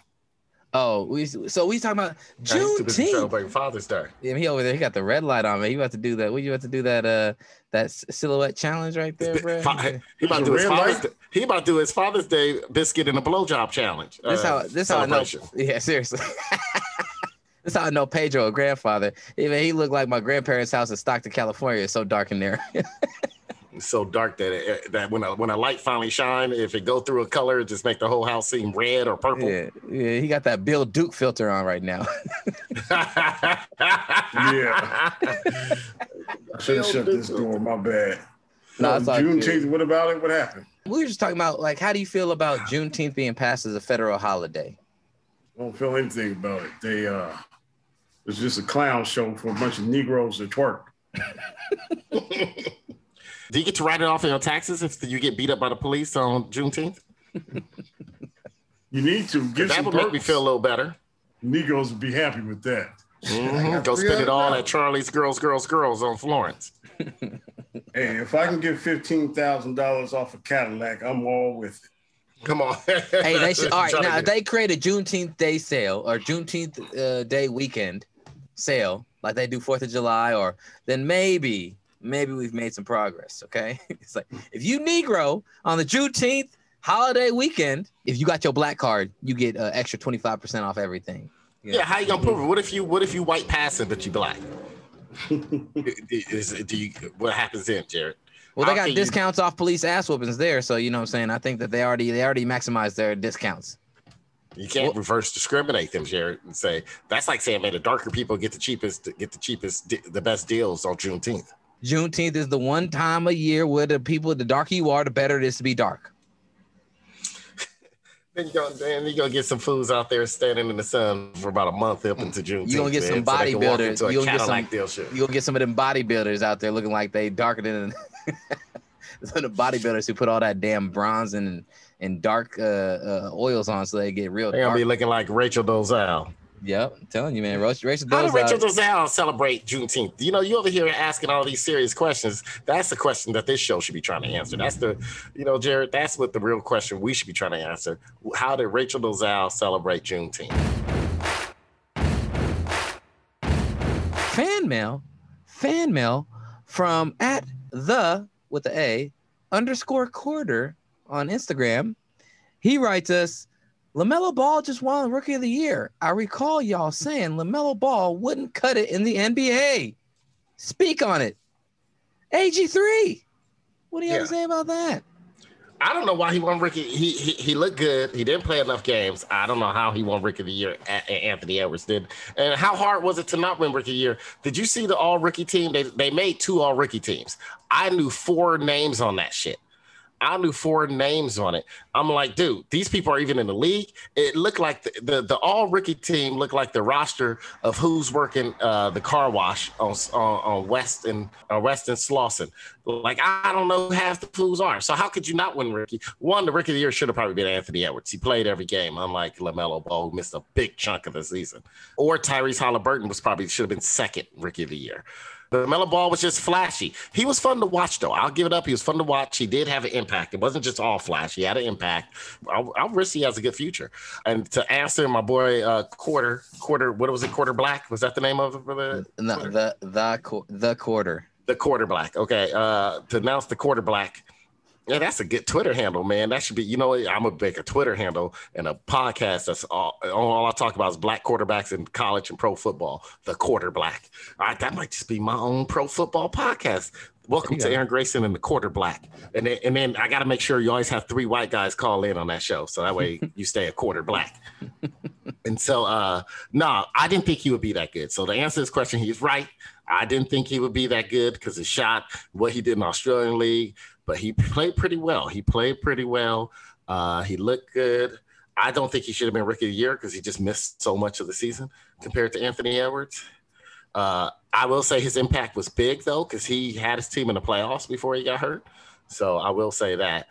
Oh, we so we talking about I used to be Juneteenth. celebrating Father's Day. Yeah, he over there. He got the red light on, man. You about to do that? What you about to do that? Uh, that silhouette challenge right there, bro. Fa- He about to do his Father's? Day. He about to do his Father's Day biscuit and a blowjob challenge. This uh, how this how I know. Yeah, seriously. this how I know Pedro, a grandfather. Even he looked like my grandparents' house in Stockton, California. It's so dark in there. It's so dark that it, that when a when a light finally shine, if it go through a color, it just make the whole house seem red or purple. yeah, yeah, he got that Bill Duke filter on right now. Yeah. I should have shut this door. My bad. No, it's all good. Juneteenth. What about it? What happened? we were just talking about like, how do you feel about Juneteenth being passed as a federal holiday? I don't feel anything about it. They uh, it's just a clown show for a bunch of Negroes that twerk. Do you get to write it off in your taxes if you get beat up by the police on Juneteenth? You need to get That some would make me feel a little better. Negroes would be happy with that. Mhm. Go spend it all at Charlie's Girls, Girls, Girls on Florence. Hey, if I can get fifteen thousand dollars off a Cadillac, I'm all with it. Come on. Hey, they should. All right, now if they create a Juneteenth day sale or Juneteenth uh, day weekend sale, like they do Fourth of July, or then maybe, maybe we've made some progress. Okay, it's like if you Negro on the Juneteenth holiday weekend, if you got your black card, you get uh, extra twenty five percent off everything. Yeah, how you gonna prove it? What if you what if you white passing but you black? Is, do you what happens then, Jared? Well, they got can you- discounts off police ass whoopings there, so you know what I'm saying. I think that they already they already maximized their discounts. You can't reverse discriminate them, Jared, and say that's like saying, man, the darker people get the cheapest, get the cheapest, the best deals on Juneteenth. Juneteenth is the one time a year where the people, the darker you are, the better it is to be dark. Then you go, then you go get some fools out there standing in the sun for about a month up into Juneteenth. You gonna get some man, so walk bodybuilders. into a You gonna get some. You gonna get some of them bodybuilders out there looking like they darker than some of the bodybuilders who put all that damn bronze and and dark uh, uh, oils on, so they get real. They're gonna be looking like Rachel Dolezal. Yep, I'm telling you, man. Rachel, Rachel How does. did Rachel Dolezal celebrate Juneteenth? You know, you over here asking all these serious questions. That's the question that this show should be trying to answer. That's the, you know, Jared. That's what the real question we should be trying to answer. How did Rachel Dolezal celebrate Juneteenth? fan mail, fan mail from at the with the A underscore quarter on Instagram. He writes us, LaMelo Ball just won Rookie of the Year. I recall y'all saying LaMelo Ball wouldn't cut it in the NBA. Speak on it. AG3. What do you have to say about that? I don't know why he won Rookie. He, he he looked good. He didn't play enough games. I don't know how he won Rookie of the Year. Anthony Edwards did. And how hard was it to not win Rookie of the Year? Did you see the All Rookie team? They they made two All Rookie teams. I knew four names on that shit. I knew four names on it. I'm like, dude, these people are even in the league. It looked like the the, the all rookie team looked like the roster of who's working uh, the car wash on on, on West and uh, West and Slauson. Like I don't know half the fools are. So how could you not win rookie? One, the rookie of the year should have probably been Anthony Edwards. He played every game, unlike Lamelo Ball, who missed a big chunk of the season. Or Tyrese Halliburton was probably should have been second rookie of the year. The Melo Ball was just flashy. He was fun to watch, though. I'll give it up. He was fun to watch. He did have an impact. It wasn't just all flash. He had an impact. I'll, I'll risk he has a good future. And to answer my boy, uh, quarter, quarter, what was it? Quarter black? Was that the name of it? The, the the qu- the quarter. the quarter black. Okay. Uh, to announce the quarter black. Yeah, that's a good Twitter handle, man. That should be, you know, what? I'm gonna make a Twitter handle and a podcast that's all, all I talk about is black quarterbacks in college and pro football. The quarter black. All right, that might just be my own pro football podcast. Welcome to. Aaron Grayson and the quarter black. And then, and then I got to make sure you always have three white guys call in on that show, so that way you stay a quarter black. And so, uh, no, I didn't think he would be that good. So to answer this question, he's right. I didn't think he would be that good because his shot, what he did in Australian League, but he played pretty well. He played pretty well. Uh, he looked good. I don't think he should have been rookie of the year because he just missed so much of the season compared to Anthony Edwards. Uh, I will say his impact was big though because he had his team in the playoffs before he got hurt. So I will say that.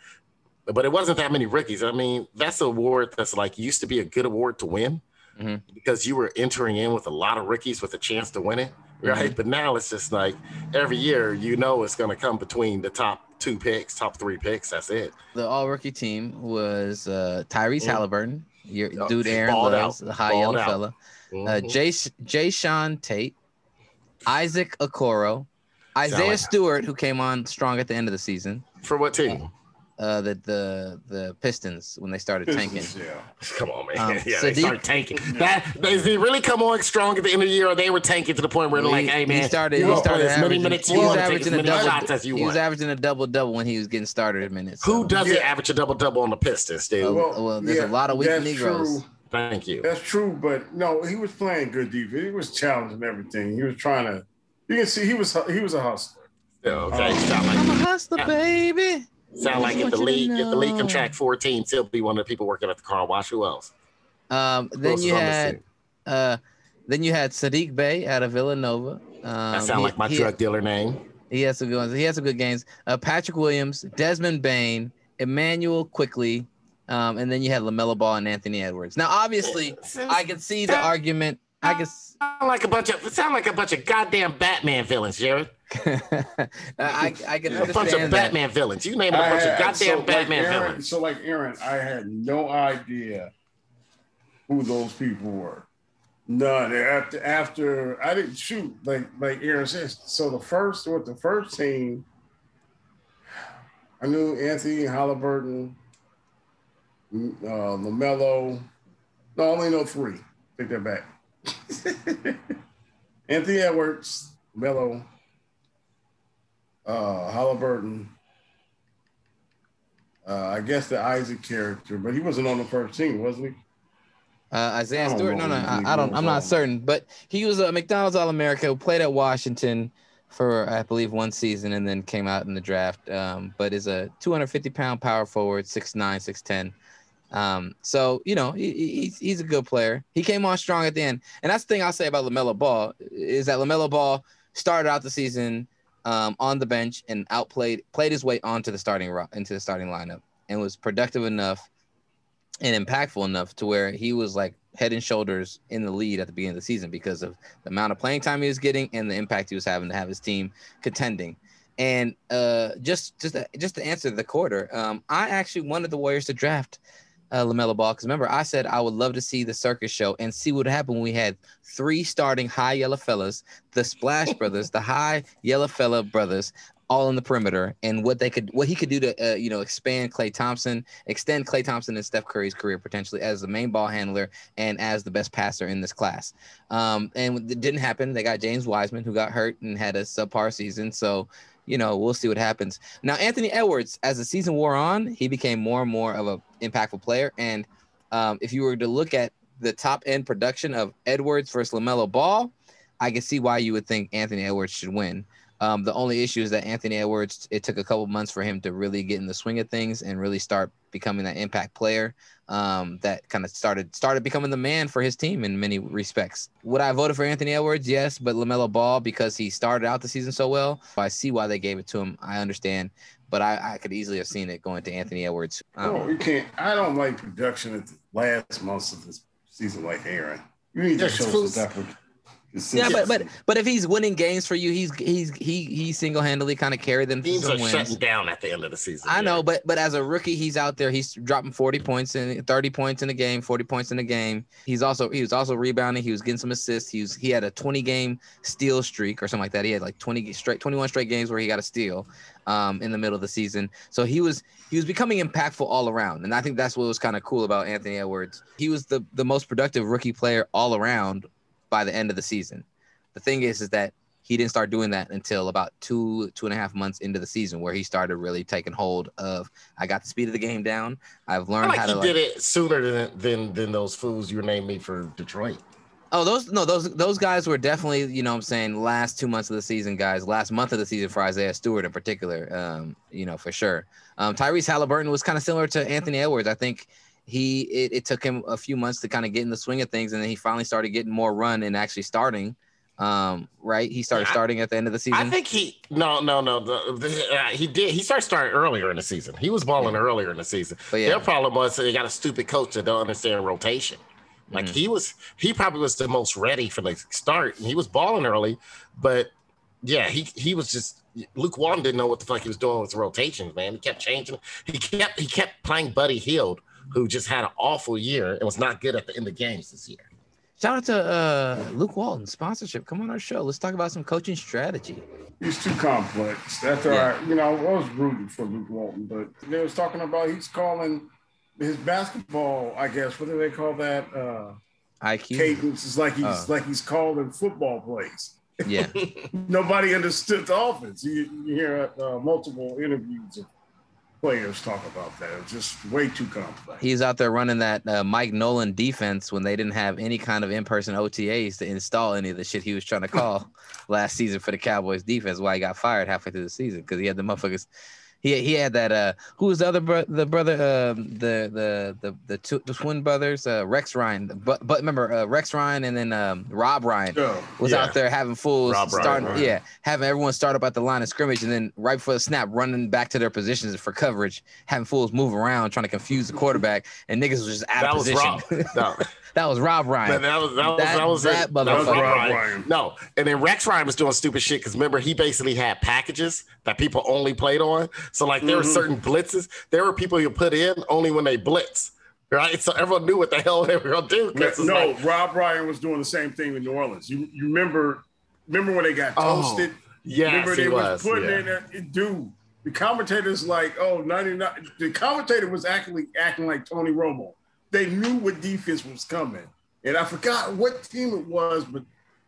But it wasn't that many rookies. I mean, that's an award that's like used to be a good award to win Mhm. because you were entering in with a lot of rookies with a chance to win it, right? But now it's just like every year you know it's going to come between the top two picks, top three picks. That's it. The all rookie team was uh, Tyrese Mm. Halliburton, your dude Aaron loves, the high balled yellow out. fella. Uh, Mhm. Jay Jae'Sean Tate, Isaac Okoro, Isaiah like- Stewart, who came on strong at the end of the season. For what team? Uh, the the the Pistons when they started tanking. Yeah. Come on, man. Um, yeah, they Saddiq- start tanking. That they, they really come on strong at the end of the year, or they were tanking to the point where they're like, "Hey, man, he started. He started as many minutes he was want, take as averaging a double. as you he was averaging a double double when he was getting started minutes. Who doesn't average a double double on the Pistons, dude? Oh, Well, well, there's a lot of weak Negroes. True. Thank you. That's true, but no, he was playing good defense. He was challenging everything. He was trying to. You can see he was he was a hustler. Yeah, okay. Sound I'm a like hustler, baby. Sound like if the want you league if the league know. contract 14, he'll be one of the people working at the car wash. Who else? Um, Who then else you is on the had, uh, then you had Saddiq Bey out of Villanova. Um, That sound he- like my he- drug dealer name. He has some good ones. He has some good games. Uh, Patrick Williams, Desmond Bane, Immanuel Quickley, um, and then you had Lamelo Ball and Anthony Edwards. Now, obviously, I can see the argument. I can. S- Sound like a bunch of sound like a bunch of goddamn Batman villains, Jared. I, I can A bunch of understand that. Batman villains. You name it a I bunch of goddamn so like Batman Aaron- villains. So like Aaron, I had no idea who those people were. None. After after I didn't shoot like like Aaron says. So the first with the first team, I knew Anthony Halliburton, uh, Lamelo. No, I only know three. Take that back. Anthony Edwards, Melo, uh, Halliburton. Uh, I guess the Isaac character, but he wasn't on the first team, wasn't he? Uh, Isaiah Stewart? No, no, I, I don't. I'm not certain, but he was a McDonald's All America who played at Washington for I believe one season and then came out in the draft. Um, but is a 250 pound power forward, 6'9", 6'10". Um, so you know he, he- he's he's a good player. He came on strong at the end, and that's the thing I'll say about Lamelo Ball is that Lamelo Ball started out the season um, on the bench and outplayed played his way onto the starting into the starting lineup and was productive enough and impactful enough to where he was like head and shoulders in the lead at the beginning of the season because of the amount of playing time he was getting and the impact he was having to have his team contending. And uh, just just just to answer the quarter, um, I actually wanted the Warriors to draft uh, Lamelo Ball because remember I said I would love to see the circus show and see what happened when we had three starting high yellow fellas, the Splash Brothers, the high yellow fella brothers, all in the perimeter, and what they could what he could do to uh, you know expand Klay Thompson, extend Klay Thompson and Steph Curry's career potentially as the main ball handler and as the best passer in this class. Um, and it didn't happen. They got James Wiseman who got hurt and had a subpar season, so you know, we'll see what happens. Now, Anthony Edwards, as the season wore on, he became more and more of an impactful player. And um, if you were to look at the top end production of Edwards versus Lamelo Ball, I can see why you would think Anthony Edwards should win. Um, the only issue is that Anthony Edwards, it took a couple months for him to really get in the swing of things and really start becoming that impact player um, that kind of started started becoming the man for his team in many respects. Would I voted for Anthony Edwards? Yes, but Lamelo Ball because he started out the season so well. I see why they gave it to him. I understand, but I, I could easily have seen it going to Anthony Edwards. Um, No, you can't. I don't like production at the last months of this season like Aaron. You need to show some type of yeah, but but but if he's winning games for you, he's he's he he single handedly kind of carried them to Teams are wins. shutting down at the end of the season. I know, but but as a rookie, he's out there. He's dropping forty points in thirty points in a game, forty points in a game. He's also he was also rebounding. He was getting some assists. He was he had a twenty game steal streak or something like that. He had like twenty straight twenty one straight games where he got a steal um, in the middle of the season. So he was he was becoming impactful all around, and I think that's what was kind of cool about Anthony Edwards. He was the the most productive rookie player all around by the end of the season. The thing is, is that he didn't start doing that until about two two and a half months into the season where he started really taking hold of i got the speed of the game down i've learned like how he to did it sooner than than than those fools you named me for Detroit. oh those no those those guys were definitely you know what i'm saying last two months of the season guys last month of the season for isaiah stewart in particular um you know for sure um tyrese halliburton was kind of similar to anthony edwards i think he it, it took him a few months to kind of get in the swing of things and then he finally started getting more run and actually starting um right he started Yeah, starting at the end of the season I think he no no no the, the, uh, he did he started starting earlier in the season. He was balling earlier in the season. But yeah. Their problem was they got a stupid coach that don't understand rotation. Like Mm-hmm. he was he probably was the most ready for the start and he was balling early, but yeah, he he was just Luke Walton didn't know what the fuck he was doing with the rotations, man. He kept changing. He kept he kept playing Buddy Hield, who just had an awful year and was not good at the end of games this year. Shout out to uh, Luke Walton sponsorship. Come on our show. Let's talk about some coaching strategy. He's too complex. That's all Yeah. right. You know, I was rooting for Luke Walton, but they was talking about he's calling his basketball. I guess what do they call that? Uh, IQ. cadence is like he's Oh. like he's calling football plays. Yeah. Nobody understood the offense. You, you hear uh, multiple interviews of players talk about that. It's just way too complex. He's out there running that uh, Mike Nolan defense when they didn't have any kind of in-person OTAs to install any of the shit he was trying to call last season for the Cowboys defense. Why he got fired halfway through the season because he had the motherfuckers. He, he had that uh who was the other bro- the brother um the the the the, two, the twin brothers uh Rex Ryan but but remember uh, Rex Ryan and then um Rob Ryan Oh, was yeah. out there having fools Rob Ryan, starting right. yeah having everyone start up at the line of scrimmage and then right before the snap running back to their positions for coverage having fools move around trying to confuse the quarterback and niggas was just out That of was position. Rob. No. that was Rob Ryan. That, that was that was That- that, was that it. That was motherfucker. Rob Ryan. No, and then Rex Ryan was doing stupid shit because remember he basically had packages that people only played on. So like there were Mhm. certain blitzes. There were people you put in only when they blitz, right? So everyone knew what the hell they were gonna do. 'cause it's No, like- Rob Ryan was doing the same thing in New Orleans. You you remember remember when they got Oh, toasted? yes, remember he they was, putting yeah. in there, dude. The commentators like, oh, 99. The commentator was actually acting like Tony Romo. They knew what defense was coming. And I forgot what team it was, but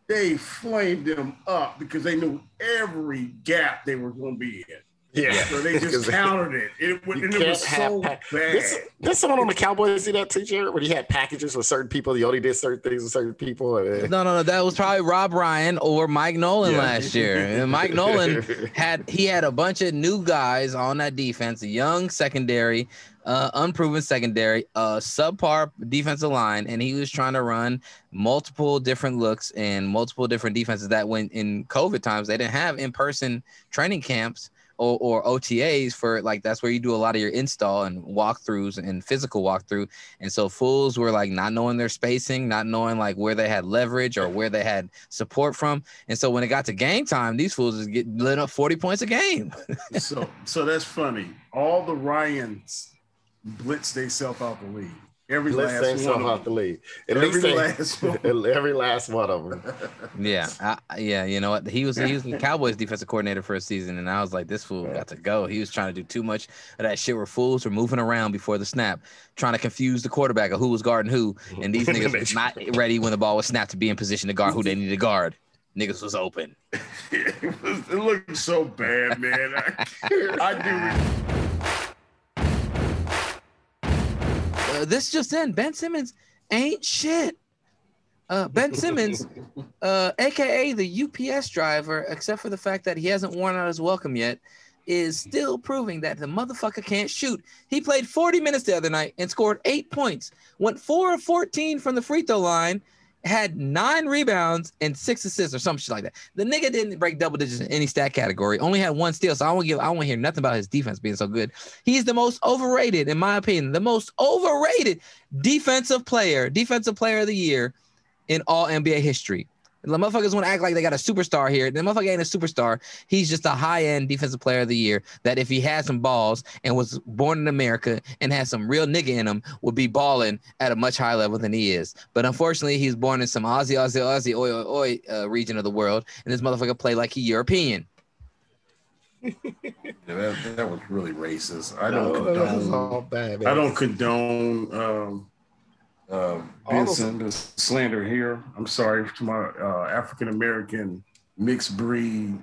they flamed them up because they knew every gap they were going to be in. Yeah. So they just countered it. It, was- You and it was so pack- bad. This, this someone on the Cowboys see that teacher when he had packages with certain people. He only did certain things with certain people. and- No, no, no. That was probably Rob Ryan or Mike Nolan Yeah. last year. And Mike Nolan had he had a bunch of new guys on that defense, a young secondary, uh, unproven secondary, uh, subpar defensive line, and he was trying to run multiple different looks and multiple different defenses that when in COVID times they didn't have in-person training camps or, or OTAs for like that's where you do a lot of your install and walkthroughs and physical walkthrough. And so fools were like not knowing their spacing, not knowing like where they had leverage or where they had support from. And so when it got to game time, these fools was getting lit up 40 points a game. so so that's funny. All the Ryans blitz themselves out the league. Every Let's last one of out the them. league. At Every least they- last one. every last one of them. yeah. I, yeah. You know what? He was, he was the Cowboys defensive coordinator for a season. And I was like, this fool got to go. He was trying to do too much of that shit where fools were moving around before the snap, trying to confuse the quarterback of who was guarding who. And these niggas was not ready when the ball was snapped to be in position to guard who they needed to guard. Niggas was open. it, was, it looked so bad, man. I, I Uh, this just in: Ben Simmons ain't shit. Uh, ben Simmons, uh, aka the UPS driver, except for the fact that he hasn't worn out his welcome yet, is still proving that the motherfucker can't shoot. He played 40 minutes the other night and scored eight points, went four of 14 from the free throw line, had nine rebounds and six assists or some shit like that. The nigga didn't break double digits in any stat category, only had one steal. So I won't give I won't hear nothing about his defense being so good. He's the most overrated, in my opinion, the most overrated defensive player, defensive player of the year in all NBA history. The motherfuckers want to act like they got a superstar here. The motherfucker ain't a superstar. He's just a high-end defensive player of the year that if he had some balls and was born in America and had some real nigga in him, would be balling at a much higher level than he is. But unfortunately, he's born in some Aussie, Aussie, Aussie, oi, oi, oi uh, region of the world, and this motherfucker play like he European. Yeah, that, that was really racist. I don't that was condone. all bad, man. I don't condone um, uh, Benson the slander here. I'm sorry to my uh, African American mixed breed,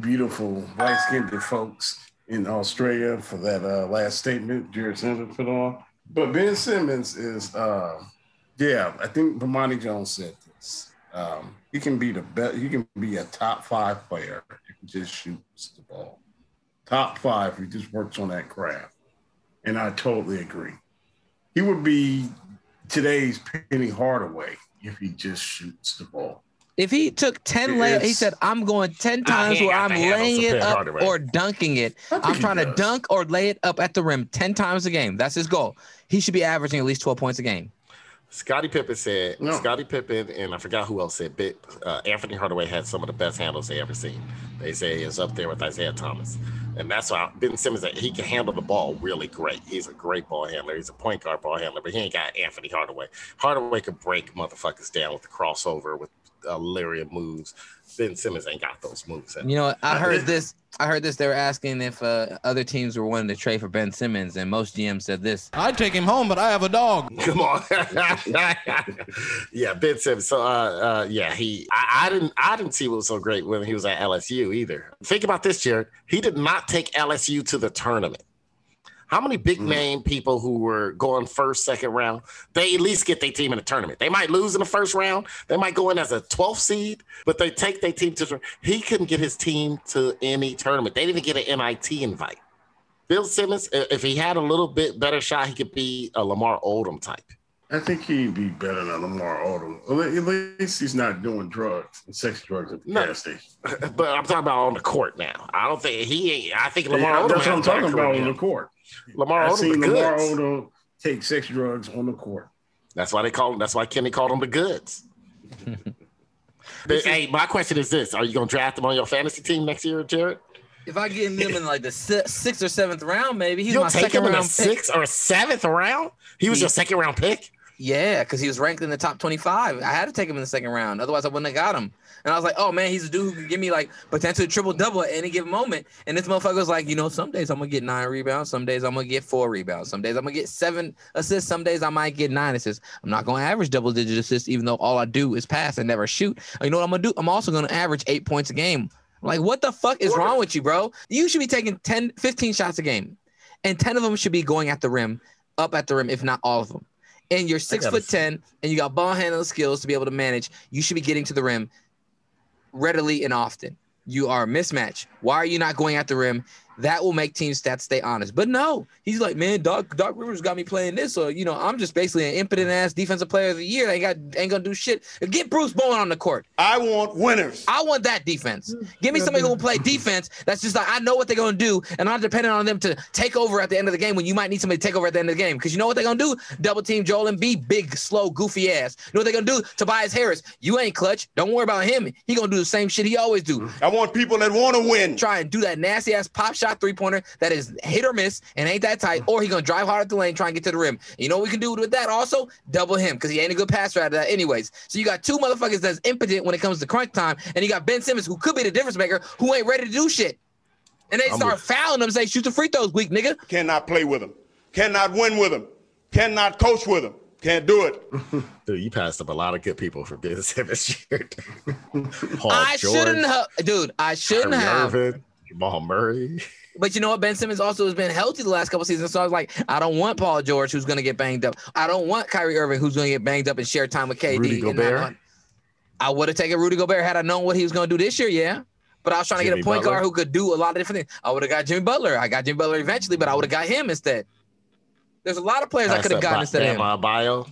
beautiful white skinned folks in Australia for that uh, last statement Jared Simmons put on. But Ben Simmons is, uh, yeah, I think Bomani Jones said this. Um, he can be the best. He can be a top five player if he just shoots the ball. Top five if he just works on that craft. And I totally agree. He would be today's Penny Hardaway if he just shoots the ball. If he took 10 lay, he said, I'm going 10 times where I'm laying it up Hardaway. or dunking it. I think I'm he trying to dunk or lay it up at the rim 10 times a game. That's his goal. He should be averaging at least 12 points a game. Scottie Pippen said, Scottie Pippen, and I forgot who else said, but uh, Anthony Hardaway had some of the best handles they ever seen. They say is up there with Isaiah Thomas. And that's why Ben Simmons, he can handle the ball really great. He's a great ball handler. He's a point guard ball handler, but he ain't got Anthony Hardaway. Hardaway can break motherfuckers down with the crossover, with uh, Lyria moves. Ben Simmons ain't got those moves. You know, I heard this. I heard this. They were asking if uh, other teams were wanting to trade for Ben Simmons, and most GMs said this. I'd take him home, but I have a dog. Come on. yeah, Ben Simmons. So, uh, uh, yeah, he. I, I didn't. I didn't see what was so great when he was at LSU either. Think about this, Jared. He did not take LSU to the tournament. How many big mm-hmm. name people who were going first, second round, they at least get their team in the tournament. They might lose in the first round. They might go in as a 12th seed, but they take their team to. He couldn't get his team to any tournament. They didn't get an NIT invite. Bill Simmons, if he had a little bit better shot, he could be a Lamar Odom type. I think he'd be better than Lamar Odom. At least he's not doing drugs and sex drugs at the No. gas station. But I'm talking about on the court now. I don't think he ain't. I think Lamar Yeah, Odom. that's what I'm talking about on the court. Lamar I've Odom seen the Lamar goods. Odom take sex drugs on the court. That's why they call him. That's why Kenny called him the goods. but, hey, my question is this: Are you going to draft him on your fantasy team next year, Jared? If I get him in like the sixth or seventh round, maybe he's You'll my take second him in the round pick. sixth or seventh round? He was your second round pick. Yeah, because he was ranked in the top 25. I had to take him in the second round. Otherwise, I wouldn't have got him. And I was like, oh man, he's a dude who can give me like potentially triple double at any given moment. And this motherfucker was like, you know, some days I'm gonna get nine rebounds, some days I'm gonna get four rebounds, some days I'm gonna get seven assists, some days I might get nine assists. I'm not gonna average double digit assists, even though all I do is pass and never shoot. You know what I'm gonna do? I'm also gonna average eight points a game. Like, what the fuck is wrong with you, bro? You should be taking 10, 15 shots a game, and 10 of them should be going at the rim, up at the rim, if not all of them. And you're six foot ten, and you got ball handling skills to be able to manage. You should be getting to the rim readily and often. You are a mismatch. Why are you not going at the rim? That will make team stats stay honest. But no, he's like, man, Doc Doc Rivers got me playing this, so you know, I'm just basically an impotent ass defensive player of the year. Ain't got ain't gonna do shit. Get Bruce Bowen on the court. I want winners. I want that defense. Mm. Give me somebody who will play defense. That's just like I know what they're gonna do, and I'm dependent on them to take over at the end of the game when you might need somebody to take over at the end of the game. Because you know what they're gonna do? Double team Joel Embiid, big, slow, goofy ass. You know what they're gonna do? Tobias Harris, you ain't clutch. Don't worry about him. He gonna do the same shit he always do. I want people that want to win. Try and do that nasty ass pop shot three pointer that is hit or miss and ain't that tight, or he gonna drive hard at the lane, try and get to the rim. You know what we can do with that also? Double him because he ain't a good passer out of that anyways. So you got two motherfuckers that's impotent when it comes to crunch time, and you got Ben Simmons who could be the difference maker who ain't ready to do shit. And they I'm start with- fouling them, say shoot the free throws, weak nigga. Cannot play with them. Cannot win with them. Cannot coach with them. Can't do it. Dude, you passed up a lot of good people for Ben Simmons. Jared. Paul I George, shouldn't have, dude. I shouldn't Kyrie have. Irving, Jamal Murray. But you know what? Ben Simmons also has been healthy the last couple seasons. So I was like, I don't want Paul George, who's going to get banged up. I don't want Kyrie Irving, who's going to get banged up and share time with KD. Rudy Gobert? I would have taken Rudy Gobert had I known what he was going to do this year. Yeah. But I was trying to get a point Butler? guard who could do a lot of different things. I would have got Jimmy Butler. I got Jimmy Butler eventually, but I would have got him instead. There's a lot of players I could have gotten instead of him. Bio,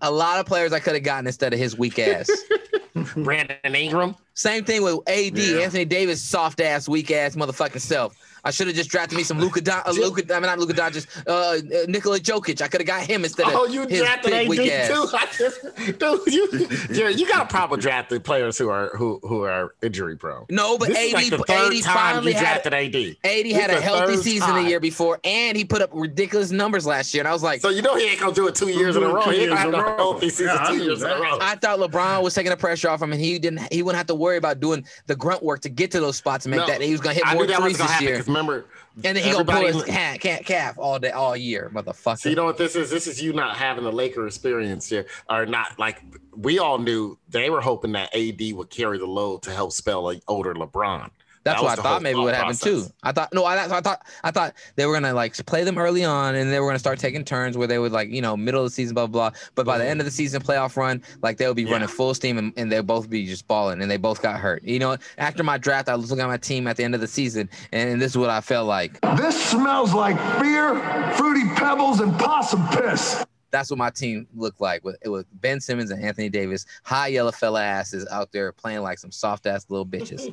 A lot of players I could have gotten instead of his weak ass. Brandon Ingram. Same thing with AD, Anthony Davis, soft ass, weak ass motherfucking self. I should have just drafted me some Luka, Don, uh, Luka, I mean not Luka Doncic, uh, uh, Nikola Jokic. I could have got him instead of Oh, you his drafted big AD weak too? ass. I just, dude, you, Jared, you got a problem drafting players who are who who are injury prone. No, but This is AD, like the third AD time finally you had drafted AD. AD This had a healthy season time. the year before, and he put up ridiculous numbers last year. And I was like, So you know he ain't gonna do it two years in a row. He ain't gonna have a healthy season Yeah, I two knew years in a row. I thought LeBron was taking the pressure off him, and he didn't. He wouldn't have to worry about doing the grunt work to get to those spots and make No, that. He was gonna hit more knew threes this year, because remember, and then he gonna pull his calf, calf, calf all day, all year, motherfucker. So you know what this is? This is you not having the Laker experience here, or not like we all knew they were hoping that AD would carry the load to help spell an older LeBron. That's That what I thought maybe would happen process. too. I thought no, I, I thought I thought they were gonna like play them early on, and they were gonna start taking turns where they would like you know middle of the season, blah blah. blah. But by the end of the season, playoff run, like they'll be running full steam, and, and they'll both be just balling, and they both got hurt. You know, after my draft, I was looking at my team at the end of the season, and this is what I felt like. This smells like beer, fruity pebbles, and possum piss. That's what my team looked like with it was Ben Simmons and Anthony Davis, high yellow fella asses out there playing like some soft ass little bitches.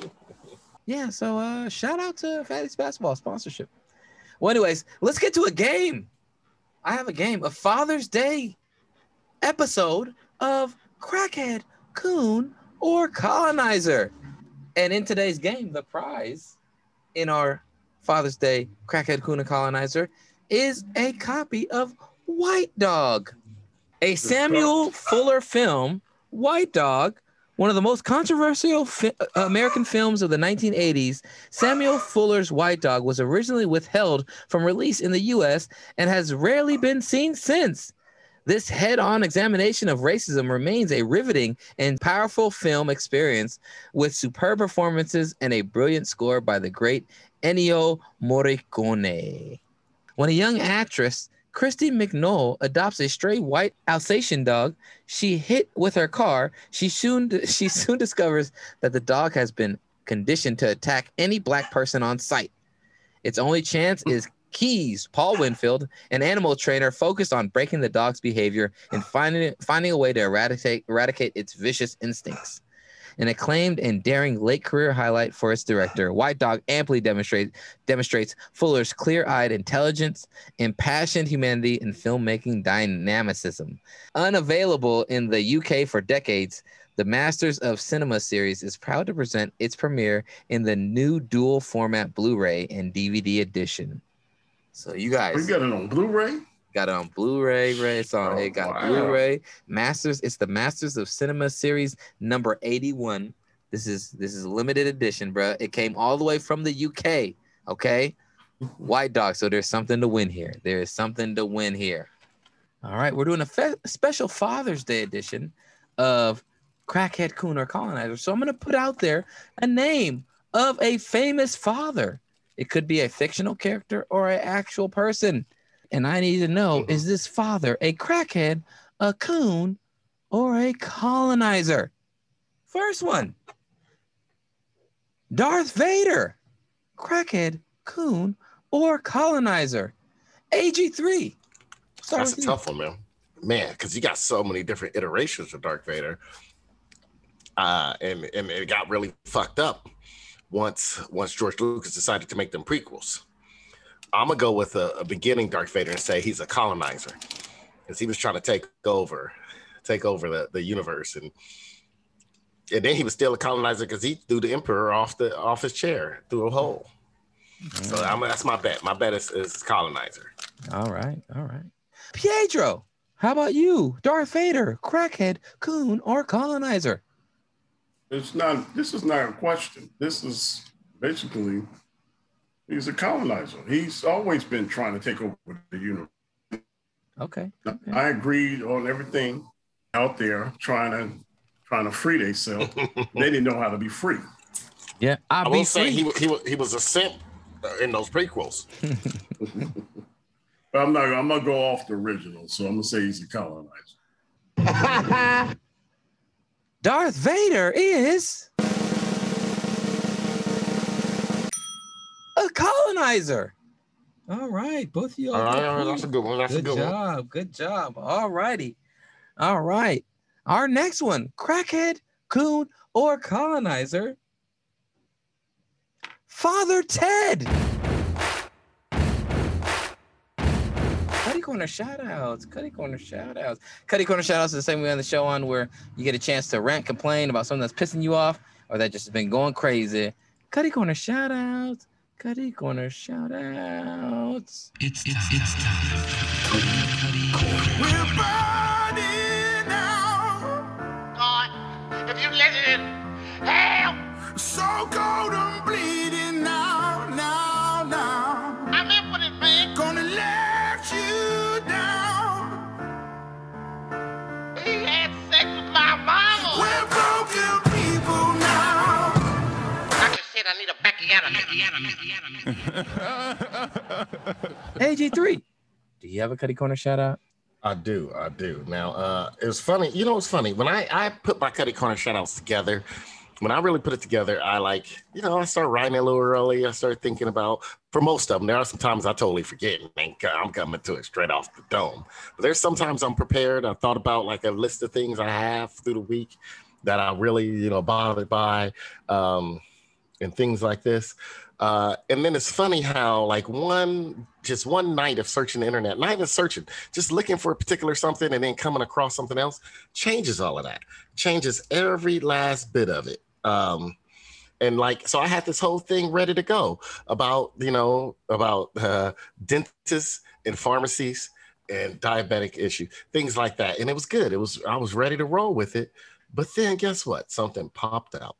Yeah, so uh shout out to Fatty's basketball sponsorship. Well, anyways, let's get to a game. I have a game, a Father's Day episode of Crackhead, Coon, or Colonizer. And in today's game, the prize in our Father's Day Crackhead, Coon, and Colonizer is a copy of White Dog, a Samuel Fuller film. White Dog, one of the most controversial fi- uh, American films of the 1980s, Samuel Fuller's White Dog was originally withheld from release in the US and has rarely been seen since. This head on examination of racism remains a riveting and powerful film experience with superb performances and a brilliant score by the great Ennio Morricone. When a young actress, Kristy McNichol, adopts a stray white Alsatian dog she hit with her car, she soon, she soon discovers that the dog has been conditioned to attack any black person on sight. Its only chance is Keys, Paul Winfield, an animal trainer focused on breaking the dog's behavior and finding finding a way to eradicate eradicate its vicious instincts. An acclaimed and daring late career highlight for its director, White Dog amply demonstrate, demonstrates Fuller's clear-eyed intelligence, impassioned humanity, and filmmaking dynamicism. Unavailable in the UK for decades, the Masters of Cinema series is proud to present its premiere in the new dual format Blu-ray and DVD edition. So you guys We got it on Blu-ray. Got it on Blu-ray, Ray. It's on. Oh, it got wow. Blu-ray Masters. It's the Masters of Cinema series number eighty-one. This is this is a limited edition, bro. It came all the way from the UK. Okay, White Dog. So there's something to win here. There is something to win here. All right, we're doing a fe- special Father's Day edition of Crackhead Coon or Colonizer. So I'm gonna put out there a name of a famous father. It could be a fictional character or an actual person. And I need to know is this father a crackhead, a coon, or a colonizer? First one Darth Vader, crackhead, coon, or colonizer? AG3. Start That's a you. tough one, man. Man, because you got so many different iterations of Darth Vader. Uh, and and it got really fucked up once once George Lucas decided to make them prequels. I'm gonna go with a, a beginning Darth Vader and say he's a colonizer, because he was trying to take over, take over the, the universe, and and then he was still a colonizer because he threw the emperor off the off his chair through a hole. So mm. I'm, that's my bet. My bet is, is colonizer. All right, all right. Pietro, how about you? Darth Vader, crackhead, coon, or colonizer? It's not. This is not a question. This is basically he's a colonizer. He's always been trying to take over the universe. Okay. I agreed on everything out there trying to trying to free themselves. they didn't know how to be free. Yeah, I I'll will be say he, wa- he, wa- he was a simp uh, in those prequels. But I'm not. I'm gonna go off the original. So I'm gonna say he's a colonizer. Darth Vader is a colonizer. All right, both of y'all. All right, all right, that's a good one. That's a good good one. job. Good job. All righty. All right. Our next one: crackhead, coon, or colonizer. Father Ted. Cuddy Corner shout outs. Cuddy Corner shout outs. Cuddy Corner shout outs is the same way on the show on where you get a chance to rant, complain about something that's pissing you off or that just has been going crazy. Cutty Corner shout outs. Cuddy Corner shout outs. It's it's it's time. We're burning need a AG3. Do you have a Cuddy Corner shout out? I do, I do. Now, uh, it was funny. You know, what's funny when I I put my Cuddy Corner shoutouts together. When I really put it together, I like, you know, I start writing a little early. I start thinking about, for most of them, there are some times I totally forget and think I'm coming to it straight off the dome. But there's sometimes I'm prepared. I thought about like a list of things I have through the week that I really, you know, bothered by, um, and things like this. Uh, and then it's funny how like one just one night of searching the internet, not even searching, just looking for a particular something and then coming across something else changes all of that, changes every last bit of it. Um, and like so i had this whole thing ready to go about you know about uh, dentists and pharmacies and diabetic issue things like that. And it was good. It was i was ready to roll with it. But then guess what? Something popped out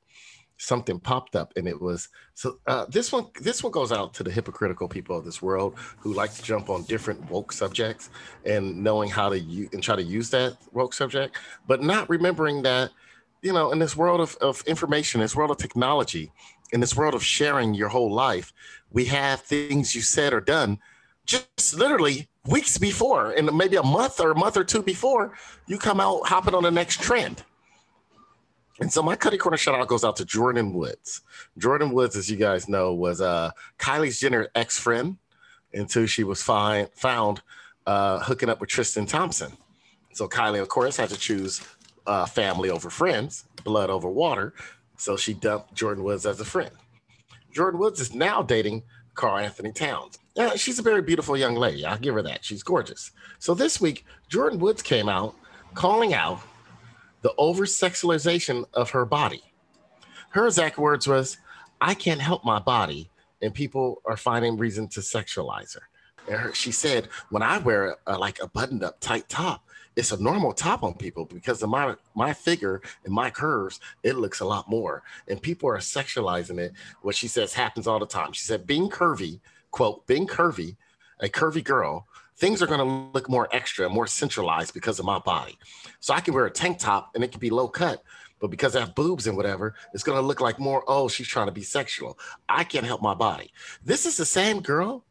something popped up and it was so uh, this one this one goes out to the hypocritical people of this world who like to jump on different woke subjects and knowing how to use and try to use that woke subject but not remembering that you know in this world of, of information this world of technology in this world of sharing your whole life we have things you said or done just literally weeks before and maybe a month or a month or two before you come out hopping on the next trend and so my Cuddy Corner shout out goes out to Jordyn Woods. Jordyn Woods, as you guys know, was uh, Kylie's Jenner ex friend until she was find, found uh, hooking up with Tristan Thompson. So Kylie, of course, had to choose uh, family over friends, blood over water. So she dumped Jordyn Woods as a friend. Jordyn Woods is now dating Karl-Anthony Towns. She's a very beautiful young lady. I'll give her that. She's gorgeous. So this week, Jordyn Woods came out calling out the over sexualization of her body. Her exact words was, I can't help my body, and people are finding reason to sexualize her. And her, she said, when I wear a, like a buttoned up tight top, it's a normal top on people because of my my figure and my curves, it looks a lot more. And people are sexualizing it. What she says happens all the time. She said, being curvy, quote, being curvy, a curvy girl things are going to look more extra, more centralized because of my body. So I can wear a tank top and it can be low cut, but because I have boobs and whatever, it's going to look like more, oh, she's trying to be sexual. I can't help my body. This is the same girl.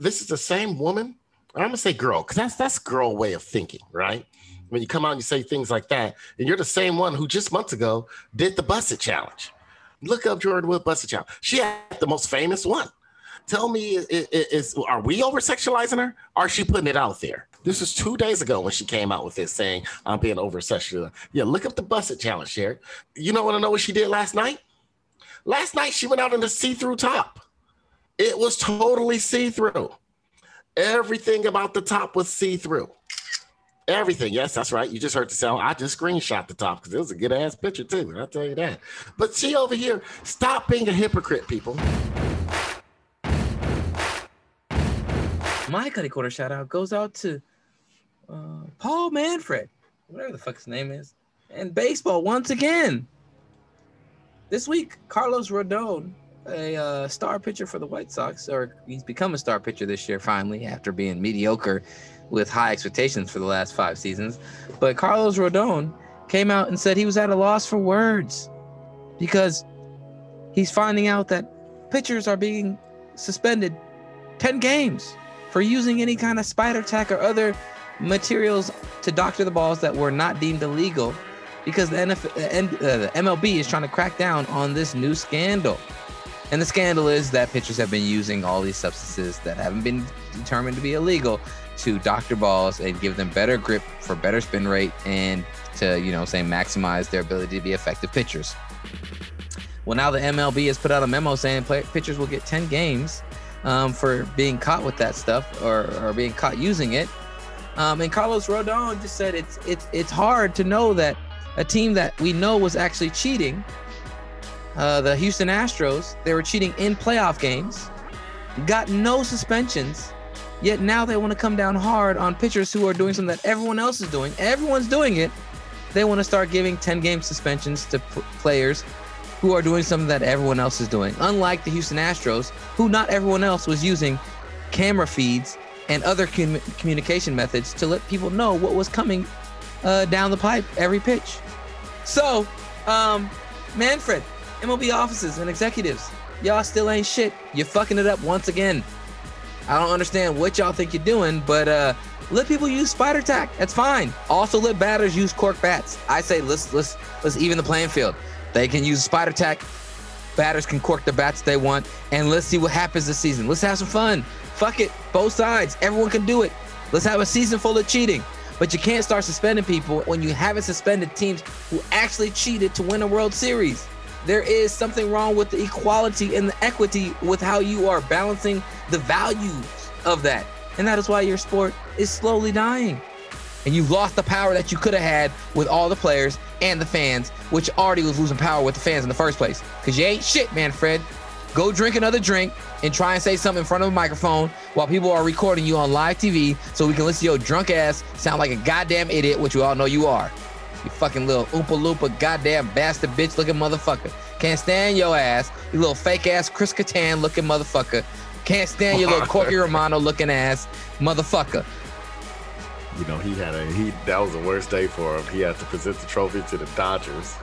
This is the same woman. I'm going to say girl because that's that's girl way of thinking, right? When you come out and you say things like that, and you're the same one who just months ago did the busted challenge. Look up Jordyn Wood busted challenge. She had the most famous one. Tell me, is, is are we over sexualizing her? Is she putting it out there? This is two days ago when she came out with this saying, I'm being over sexualized. Yeah, look up the busted challenge, Sherry. You don't want to know what she did last night? Last night she went out in a see-through top. It was totally see-through. Everything about the top was see-through. Everything. Yes, that's right. You just heard the sound. I just screenshot the top because it was a good ass picture too. I'll tell you that. But she over here, stop being a hypocrite, people. My Cuddy Corner shout out goes out to uh, Paul Manfred, whatever the fuck his name is, and baseball once again. This week, Carlos Rodon, a uh, star pitcher for the White Sox, or he's become a star pitcher this year finally after being mediocre with high expectations for the last five seasons. But Carlos Rodon came out and said he was at a loss for words because he's finding out that pitchers are being suspended 10 games for using any kind of spider tack or other materials to doctor the balls that were not deemed illegal because the, NFL, uh, the MLB is trying to crack down on this new scandal. And the scandal is that pitchers have been using all these substances that haven't been determined to be illegal to doctor balls and give them better grip for better spin rate and to, you know, say maximize their ability to be effective pitchers. Well, now the MLB has put out a memo saying play, pitchers will get 10 games um, for being caught with that stuff or, or being caught using it. Um, and Carlos Rodon just said it's it's it's hard to know that a team that we know was actually cheating, uh, the Houston Astros, they were cheating in playoff games, got no suspensions, yet now they want to come down hard on pitchers who are doing something that everyone else is doing. Everyone's doing it. They want to start giving 10 game suspensions to p- players who are doing something that everyone else is doing. Unlike the Houston Astros, who not everyone else was using camera feeds and other com- communication methods to let people know what was coming uh, down the pipe every pitch. So, um, Manfred, MLB offices and executives, y'all still ain't shit. You're fucking it up once again. I don't understand what y'all think you're doing, but uh, let people use spider tack. That's fine. Also, let batters use cork bats. I say let's let's let's even the playing field. They can use spider tack. Batters can cork the bats they want, and let's see what happens this season. Let's have some fun. Fuck it, both sides. Everyone can do it. Let's have a season full of cheating. But you can't start suspending people when you haven't suspended teams who actually cheated to win a World Series. there is something wrong with the equality and the equity with how you are balancing the values of that. And that is why your sport is slowly dying. And you've lost the power that you could have had with all the players and the fans, which already was losing power with the fans in the first place. Because you ain't shit, man, Fred. Go drink another drink and try and say something in front of a microphone while people are recording you on live TV so we can listen to your drunk ass sound like a goddamn idiot, which we all know you are. You fucking little oompa loompa goddamn bastard bitch looking motherfucker. Can't stand your ass, you little fake ass Chris Kattan looking motherfucker. Can't stand your little Corky Romano looking ass motherfucker. You know, he had a he that was the worst day for him. He had to present the trophy to the Dodgers,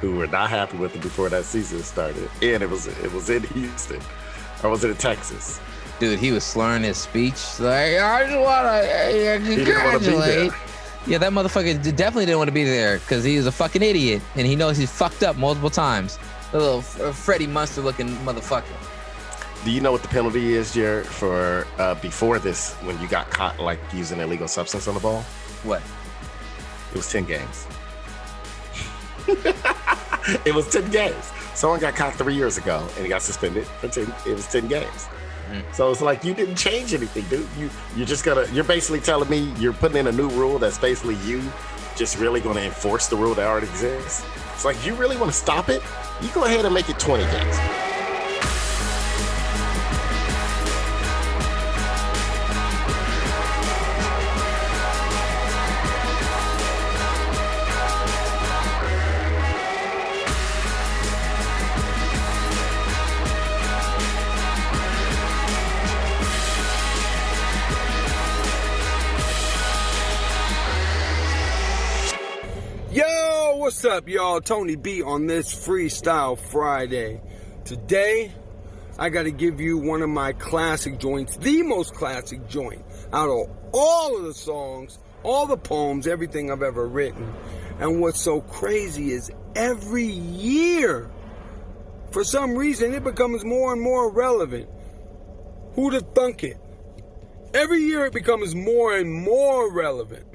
who were not happy with him before that season started. And it was it was in Houston. Or was it in Texas? Dude, he was slurring his speech. Like, I just want to He didn't wanna be there. congratulate. Yeah, that motherfucker definitely didn't want to be there because he's a fucking idiot and he knows he's fucked up multiple times. A little Freddie Munster looking motherfucker. Do you know what the penalty is, Jared, for uh, before this when you got caught like using illegal substance on the ball? What? It was ten games. it was ten games. Someone got caught three years ago and he got suspended for ten. It was ten games. So it's like you didn't change anything, dude. You you're just gonna you're basically telling me you're putting in a new rule that's basically you just really gonna enforce the rule that already exists. It's like you really want to stop it. You go ahead and make it 20 games. Up, y'all? Tony B on this Freestyle Friday. Today, I got to give you one of my classic joints, the most classic joint out of all of the songs, all the poems, everything I've ever written. And what's so crazy is every year, for some reason, it becomes more and more relevant. Who'd have thunk it? Every year it becomes more and more relevant.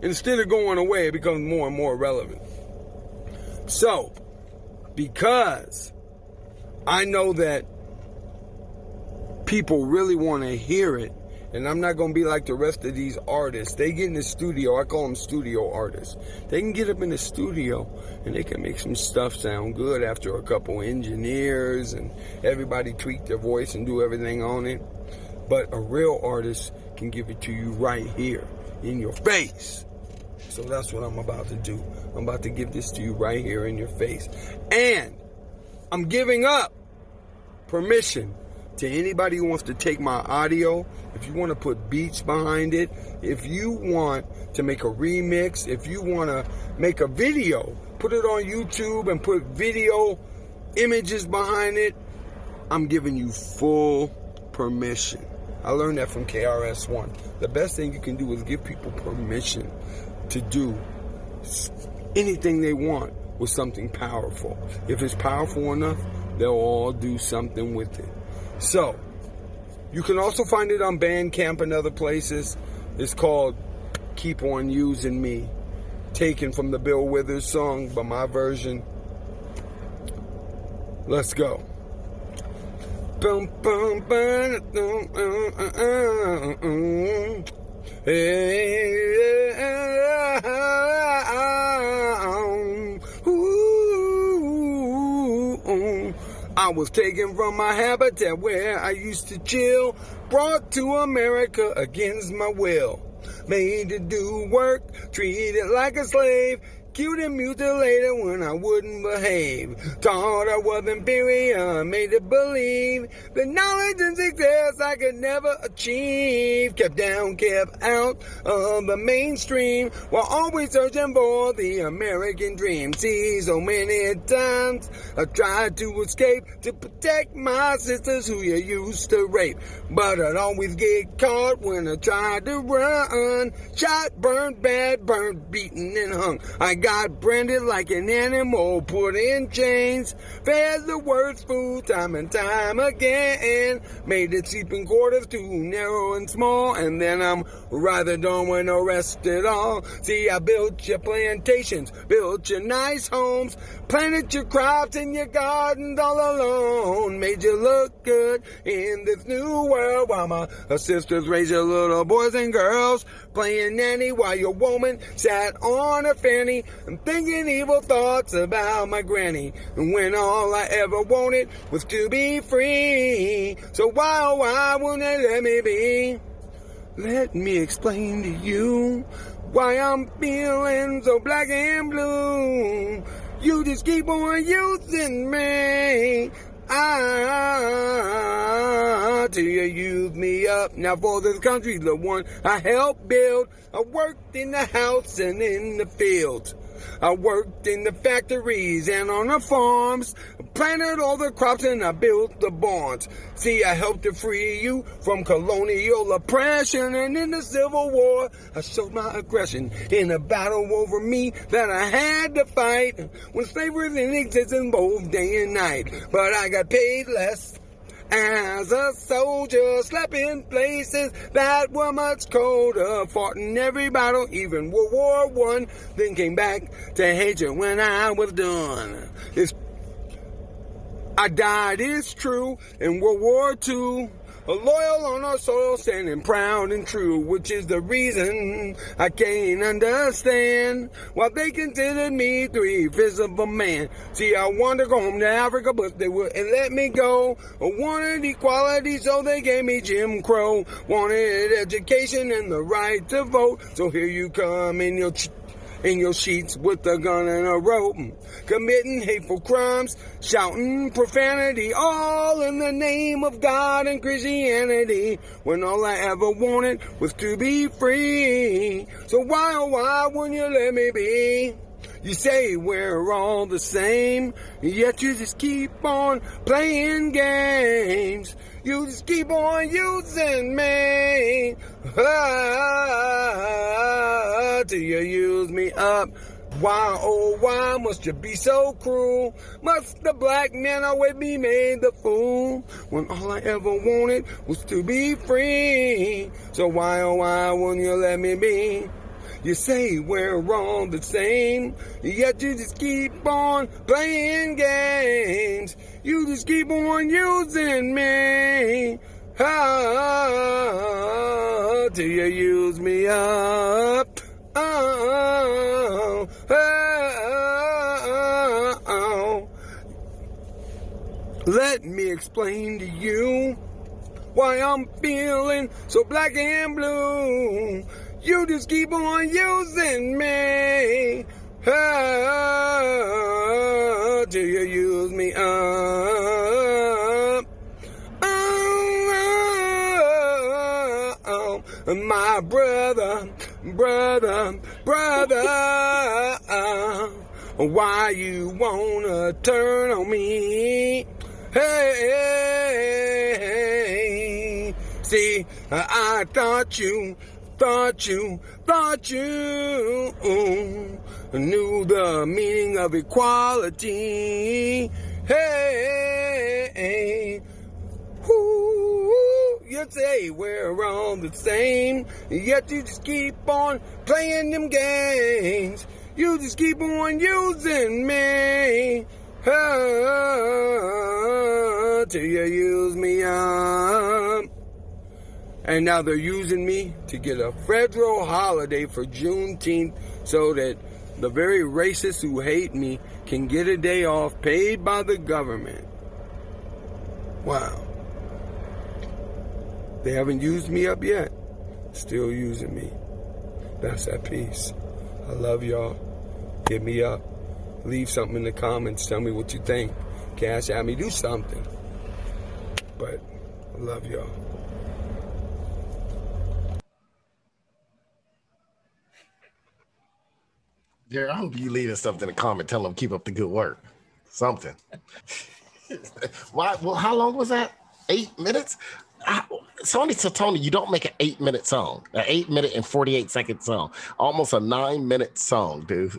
Instead of going away, it becomes more and more relevant. So, because I know that people really want to hear it, and I'm not going to be like the rest of these artists. They get in the studio, I call them studio artists. They can get up in the studio and they can make some stuff sound good after a couple engineers and everybody tweak their voice and do everything on it. But a real artist can give it to you right here in your face. So that's what I'm about to do. I'm about to give this to you right here in your face. And I'm giving up permission to anybody who wants to take my audio, if you want to put beats behind it, if you want to make a remix, if you want to make a video, put it on YouTube and put video images behind it, I'm giving you full permission. I learned that from KRS-One. The best thing you can do is give people permission to do anything they want with something powerful. If it's powerful enough, they'll all do something with it. So, you can also find it on Bandcamp and other places. It's called Keep On Using Me, taken from the Bill Withers song, but my version. Let's go. I was taken from my habitat where I used to chill, brought to America against my will, made to do work, treated like a slave. Cute and mutilated when I wouldn't behave. Thought I was inferior, made to believe the knowledge and success I could never achieve. Kept down, kept out of the mainstream while always searching for the American dream. See, so many times I tried to escape to protect my sisters who you used to rape. But I'd always get caught when I tried to run. Shot, burned, bad, burned, beaten, and hung. I got branded like an animal, put in chains, fed the worst food time and time again, made the sleeping quarters too narrow and small, and then I'm rather done with no rest at all. See, I built your plantations, built your nice homes, planted your crops in your gardens all alone, made you look good in this new world while my sisters raise your little boys and girls, playing nanny while your woman sat on her fanny and thinking evil thoughts about my granny. And when all I ever wanted was to be free, so why, oh, why wouldn't they let me be? Let me explain to you why I'm feeling so black and blue. You just keep on using me. Ah, till you use me up. Now for this country, the one I helped build. I worked in the house and in the fields. I worked in the factories and on the farms, planted all the crops and I built the barns. See, I helped to free you from colonial oppression and in the Civil War, I showed my aggression in a battle over me that I had to fight when slavery was in existence both day and night. But I got paid less as a soldier, slept in places that were much colder, fought in every battle, even World War One, then came back to hate you when I was done. It's, I died, it's true, in World War Two. Loyal on our soil, standing proud and true, which is the reason I can't understand why they considered me three a man. See, I wanted to go home to Africa, but they wouldn't let me go. I wanted equality, so they gave me Jim Crow. Wanted education and the right to vote, so here you come in your. Ch- in your sheets with a gun and a rope, committing hateful crimes, shouting profanity, all in the name of God and Christianity, when all I ever wanted was to be free. So why, oh why wouldn't you let me be? You say we're all the same, yet you just keep on playing games. You just keep on using me. Ah, till you use me up. Why, oh, why must you be so cruel? Must the black man always be made the fool? When all I ever wanted was to be free. So why, oh, why won't you let me be? You say we're all the same, yet you just keep on playing games. You just keep on using me. Ah, do you use me up. Oh, oh, oh. Let me explain to you why I'm feeling so black and blue. You just keep on using me. Till you use me up. Oh, oh, oh, my brother, brother, brother. Why you wanna turn on me? Hey, see, I thought you thought you, thought you knew the meaning of equality. Hey, you say we're all the same, yet you just keep on playing them games. You just keep on using me. Till you use me up. And now they're using me to get a federal holiday for Juneteenth so that the very racists who hate me can get a day off paid by the government. Wow. They haven't used me up yet. Still using me. That's that piece. I love y'all. Hit me up. Leave something in the comments. Tell me what you think. Cash at me. Do something. But I love y'all. Jerry, I hope you leave us something in the comment. Tell them keep up the good work. Something. Why? Well, how long was that? Eight minutes. I, Sony to Tony, you don't make an eight minute song, an eight minute and 48 second song, almost a nine minute song, dude.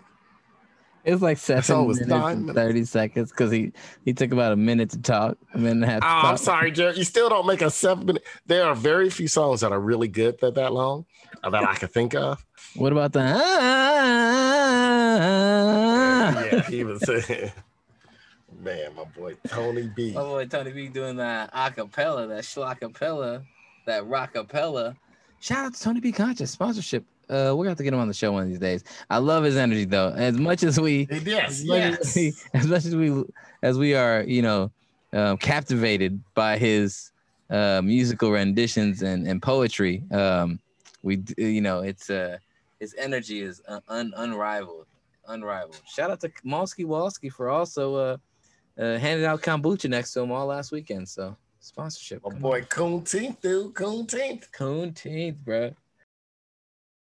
It was like seven always minutes nine and minutes. thirty seconds because he he took about a minute to talk, a minute and a half. To Oh, talk. I'm sorry, Jared. You still don't make a seven minute. There are very few songs that are really good that that long uh, that I can think of. What about the? yeah, he was. saying, man, my boy Tony B. My boy Tony B doing that acapella, that schlacapella, that rockapella. Shout out to Tony B Conscious sponsorship. Uh, we're gonna have to get him on the show one of these days. I love his energy though. As much as we, Yes, as much as, we as much as we, as we are, you know, um, captivated by his uh, musical renditions and, and poetry. Um, we, you know, it's uh, his energy is un- un- unrivaled, unrivaled. Shout out to Malski Walski for also uh, uh, handing out kombucha next to him all last weekend. So sponsorship. My boy Coon Teeth, dude. Coon Teeth. Coon Teeth, bro.